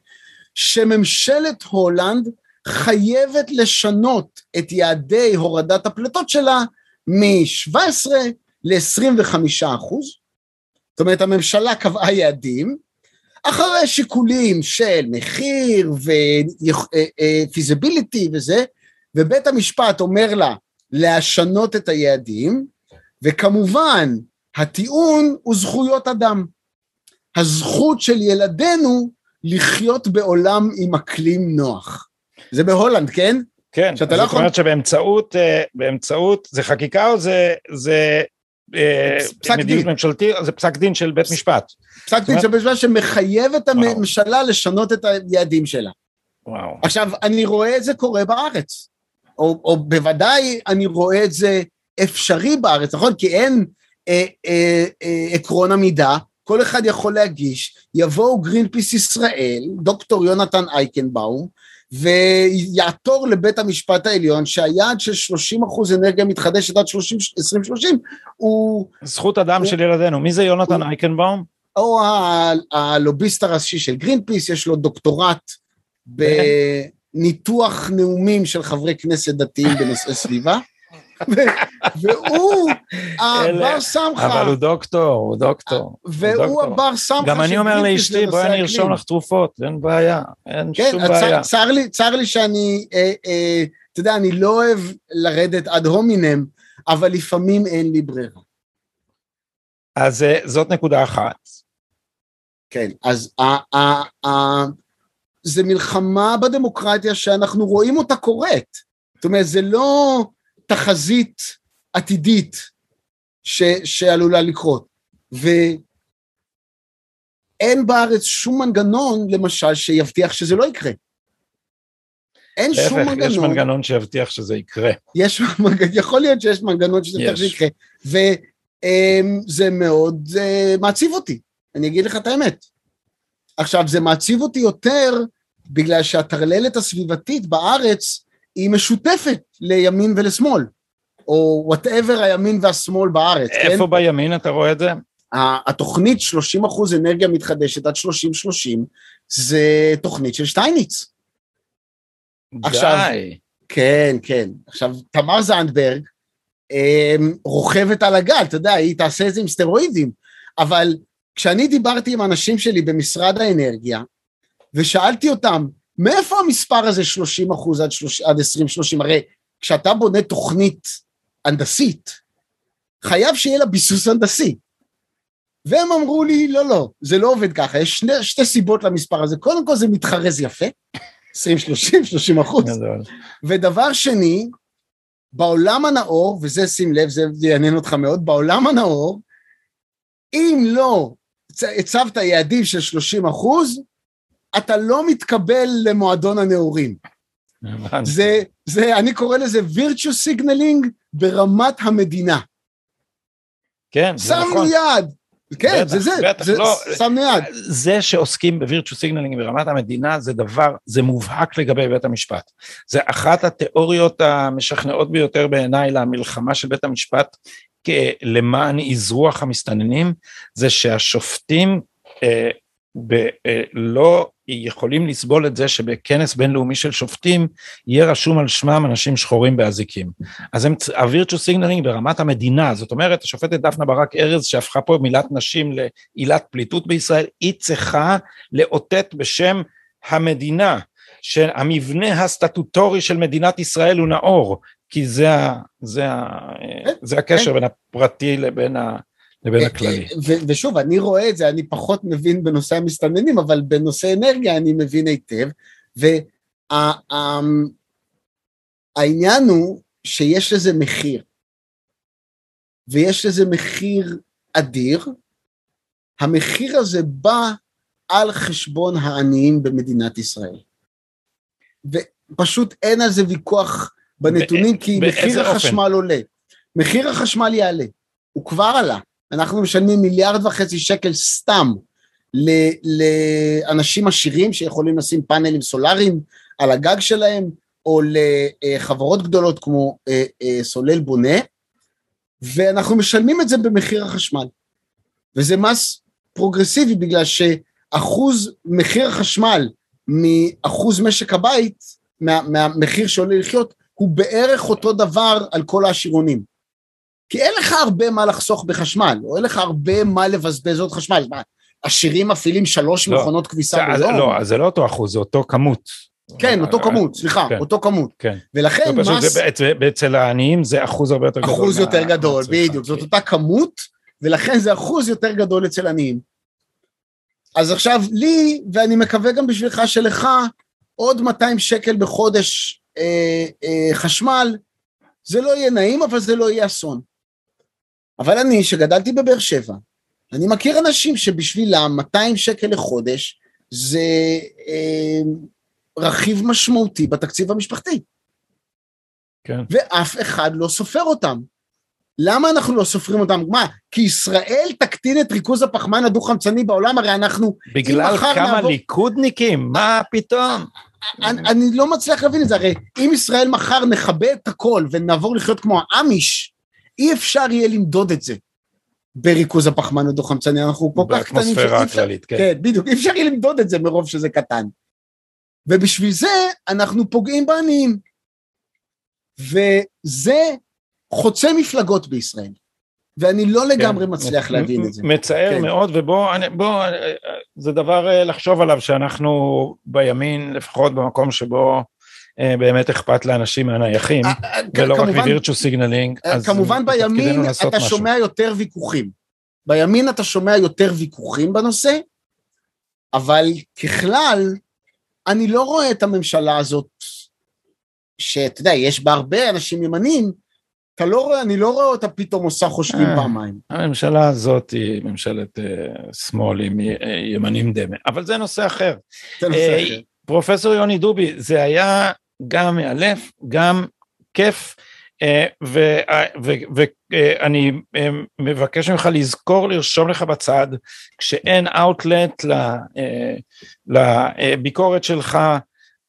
שממשלת הולנד חייבת לשנות את יעדי הורדת הפליטות שלה מ-17 ל-25 אחוז. זאת אומרת, הממשלה קבעה יעדים, אחרי שיקולים של מחיר ו feasibility וזה, ובית המשפט אומר לה לשנות את היעדים, וכמובן, הטיעון הוא זכויות אדם. הזכות של ילדינו לחיות בעולם עם אקלים נוח. זה בהולנד, כן? כן, זאת לא יכול... אומרת שבאמצעות, אה, באמצעות, זה חקיקה או זה, זה אה, פסק מדיניות ממשלתי, זה פסק דין של בית משפט. פסק דין של בית משפט שמחייב את הממשלה לשנות את היעדים שלה. וואו. עכשיו, אני רואה את זה קורה בארץ, או, או בוודאי אני רואה את זה אפשרי בארץ, נכון? כי אין אה, אה, אה, עקרון עמידה, כל אחד יכול להגיש, יבואו גרינפיס ישראל, דוקטור יונתן אייקנבאום, ויעתור לבית המשפט העליון שהיעד של 30 אחוז אנרגיה מתחדשת עד 30, 2030 הוא... זכות אדם הוא, של ילדינו, מי זה יונתן אייקנבאום? או הלוביסט הראשי של גרין פיס, יש לו דוקטורט בניתוח נאומים של חברי כנסת דתיים בנושאי סביבה. והוא הבר סמכה. אבל הוא דוקטור, הוא דוקטור. והוא הבר סמכה. גם אני אומר לאשתי, בואי אני ארשום לך תרופות, אין בעיה, אין כן, שום בעיה. צר לי, צר לי שאני, אה, אה, אתה יודע, אני לא אוהב לרדת עד הומינם, אבל לפעמים אין לי ברירה. אז אה, זאת נקודה אחת. כן, אז ה, ה, ה, זה מלחמה בדמוקרטיה שאנחנו רואים אותה קורית. זאת אומרת, זה לא תחזית עתידית ש, שעלולה לקרות. ואין בארץ שום מנגנון, למשל, שיבטיח שזה לא יקרה. אין שום מנגנון. יש מנגנון שיבטיח שזה יקרה. יש, יכול להיות שיש מנגנון שיבטיח שזה יקרה. וזה מאוד אה, מעציב אותי, אני אגיד לך את האמת. עכשיו, זה מעציב אותי יותר בגלל שהטרללת הסביבתית בארץ היא משותפת לימין ולשמאל, או וואטאבר הימין והשמאל בארץ, איפה כן? איפה בימין אתה רואה את זה? התוכנית 30 אחוז אנרגיה מתחדשת עד 30-30 זה תוכנית של שטייניץ. די. עכשיו, כן, כן. עכשיו, תמר זנדברג אה, רוכבת על הגל, אתה יודע, היא תעשה את זה עם סטרואידים, אבל כשאני דיברתי עם אנשים שלי במשרד האנרגיה, ושאלתי אותם, מאיפה המספר הזה 30 אחוז עד, עד 20-30? הרי כשאתה בונה תוכנית הנדסית, חייב שיהיה לה ביסוס הנדסי. והם אמרו לי, לא, לא, זה לא עובד ככה, יש שני, שתי סיבות למספר הזה. קודם כל זה מתחרז יפה, 20, 30, 30 אחוז. ודבר שני, בעולם הנאור, וזה שים לב, זה יעניין אותך מאוד, בעולם הנאור, אם לא הצבת יעדים של 30 אחוז, אתה לא מתקבל למועדון הנאורים. זה, זה, אני קורא לזה virtue signaling ברמת המדינה. כן, זה נכון. שמנו יד, כן, בטח, זה זה, בטח, זה לא, שמנו יד. זה שעוסקים ב virtue signaling ברמת המדינה זה דבר, זה מובהק לגבי בית המשפט. זה אחת התיאוריות המשכנעות ביותר בעיניי למלחמה של בית המשפט למען אזרוח המסתננים, זה שהשופטים אה, ב, אה, לא יכולים לסבול את זה שבכנס בינלאומי של שופטים יהיה רשום על שמם אנשים שחורים באזיקים. אז הם, ה virtue signaling ברמת המדינה, זאת אומרת השופטת דפנה ברק ארז שהפכה פה מילת נשים לעילת פליטות בישראל, היא צריכה לאותת בשם המדינה, שהמבנה הסטטוטורי של מדינת ישראל הוא נאור, כי זה, ה, זה, ה, כן, זה הקשר כן. בין הפרטי לבין ה... לבין אה, הכללי. אה, ושוב, אני רואה את זה, אני פחות מבין בנושא המסתננים, אבל בנושא אנרגיה אני מבין היטב, והעניין הוא שיש לזה מחיר, ויש לזה מחיר אדיר, המחיר הזה בא על חשבון העניים במדינת ישראל. ופשוט אין על זה ויכוח בנתונים, כי מחיר החשמל עולה. מחיר החשמל יעלה, הוא כבר עלה. אנחנו משלמים מיליארד וחצי שקל סתם לאנשים עשירים שיכולים לשים פאנלים סולאריים על הגג שלהם, או לחברות גדולות כמו אה, אה, סולל בונה, ואנחנו משלמים את זה במחיר החשמל. וזה מס פרוגרסיבי בגלל שאחוז מחיר החשמל מאחוז משק הבית, מה, מהמחיר שעולה לחיות, הוא בערך אותו דבר על כל העשירונים. כי אין לך הרבה מה לחסוך בחשמל, או אין לך הרבה מה לבזבז עוד חשמל. מה, עשירים מפעילים שלוש לא, מכונות כביסה ביום? לא, זה לא אותו אחוז, זה אותו כמות. כן, אותו כמות, סליחה, כן, אותו כמות. כן. ולכן לא, מס... אצל העניים זה אחוז הרבה יותר גדול. אחוז יותר גדול, בדיוק, זאת אותה כמות, ולכן זה אחוז יותר גדול אצל עניים. אז עכשיו, לי, ואני מקווה גם בשבילך שלך, עוד 200 שקל בחודש אה, אה, חשמל, זה לא יהיה נעים, אבל זה לא יהיה אסון. אבל אני, שגדלתי בבאר שבע, אני מכיר אנשים שבשבילם 200 שקל לחודש זה אה, רכיב משמעותי בתקציב המשפחתי. כן. ואף אחד לא סופר אותם. למה אנחנו לא סופרים אותם? מה, כי ישראל תקטין את ריכוז הפחמן הדו-חמצני בעולם? הרי אנחנו... בגלל כמה נעבור... ליכודניקים? מה פתאום? אני, אני לא מצליח להבין את זה, הרי אם ישראל מחר נכבה את הכל ונעבור לחיות כמו האמיש, אי אפשר יהיה למדוד את זה בריכוז הפחמן הדו-חמצני, אנחנו כל כך קטנים באטמוספירה הכללית, כן. כן, בדיוק, אי אפשר יהיה למדוד את זה מרוב שזה קטן. ובשביל זה אנחנו פוגעים בעניים. וזה חוצה מפלגות בישראל. ואני לא לגמרי כן, מצליח להבין את זה. מצער כן. מאוד, ובוא, בוא, זה דבר לחשוב עליו שאנחנו בימין, לפחות במקום שבו באמת אכפת לאנשים מהנייחים, ולא רק מ virtue signaling. כמובן בימין אתה שומע יותר ויכוחים. בימין אתה שומע יותר ויכוחים בנושא, אבל ככלל, אני לא רואה את הממשלה הזאת, שאתה יודע, יש בה הרבה אנשים ימנים, אתה לא רואה, אני לא רואה אותה פתאום עושה חושבים אה, פעמיים. הממשלה הזאת היא ממשלת שמאל עם ימנים דמה, אבל זה נושא אחר. זה נושא אחר. פרופסור יוני דובי, זה היה גם מאלף, גם כיף. ואני מבקש ממך לזכור לרשום לך בצד כשאין אאוטלט לביקורת שלך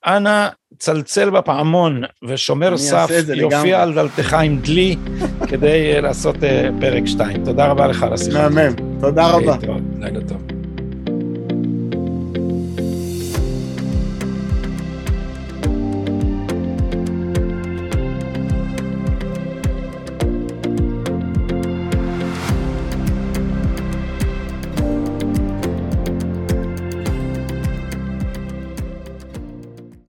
אנא צלצל בפעמון ושומר סף יופיע על דלתך עם דלי כדי לעשות פרק 2. תודה רבה לך על השיחה. מהמם, תודה רבה. לילה טוב.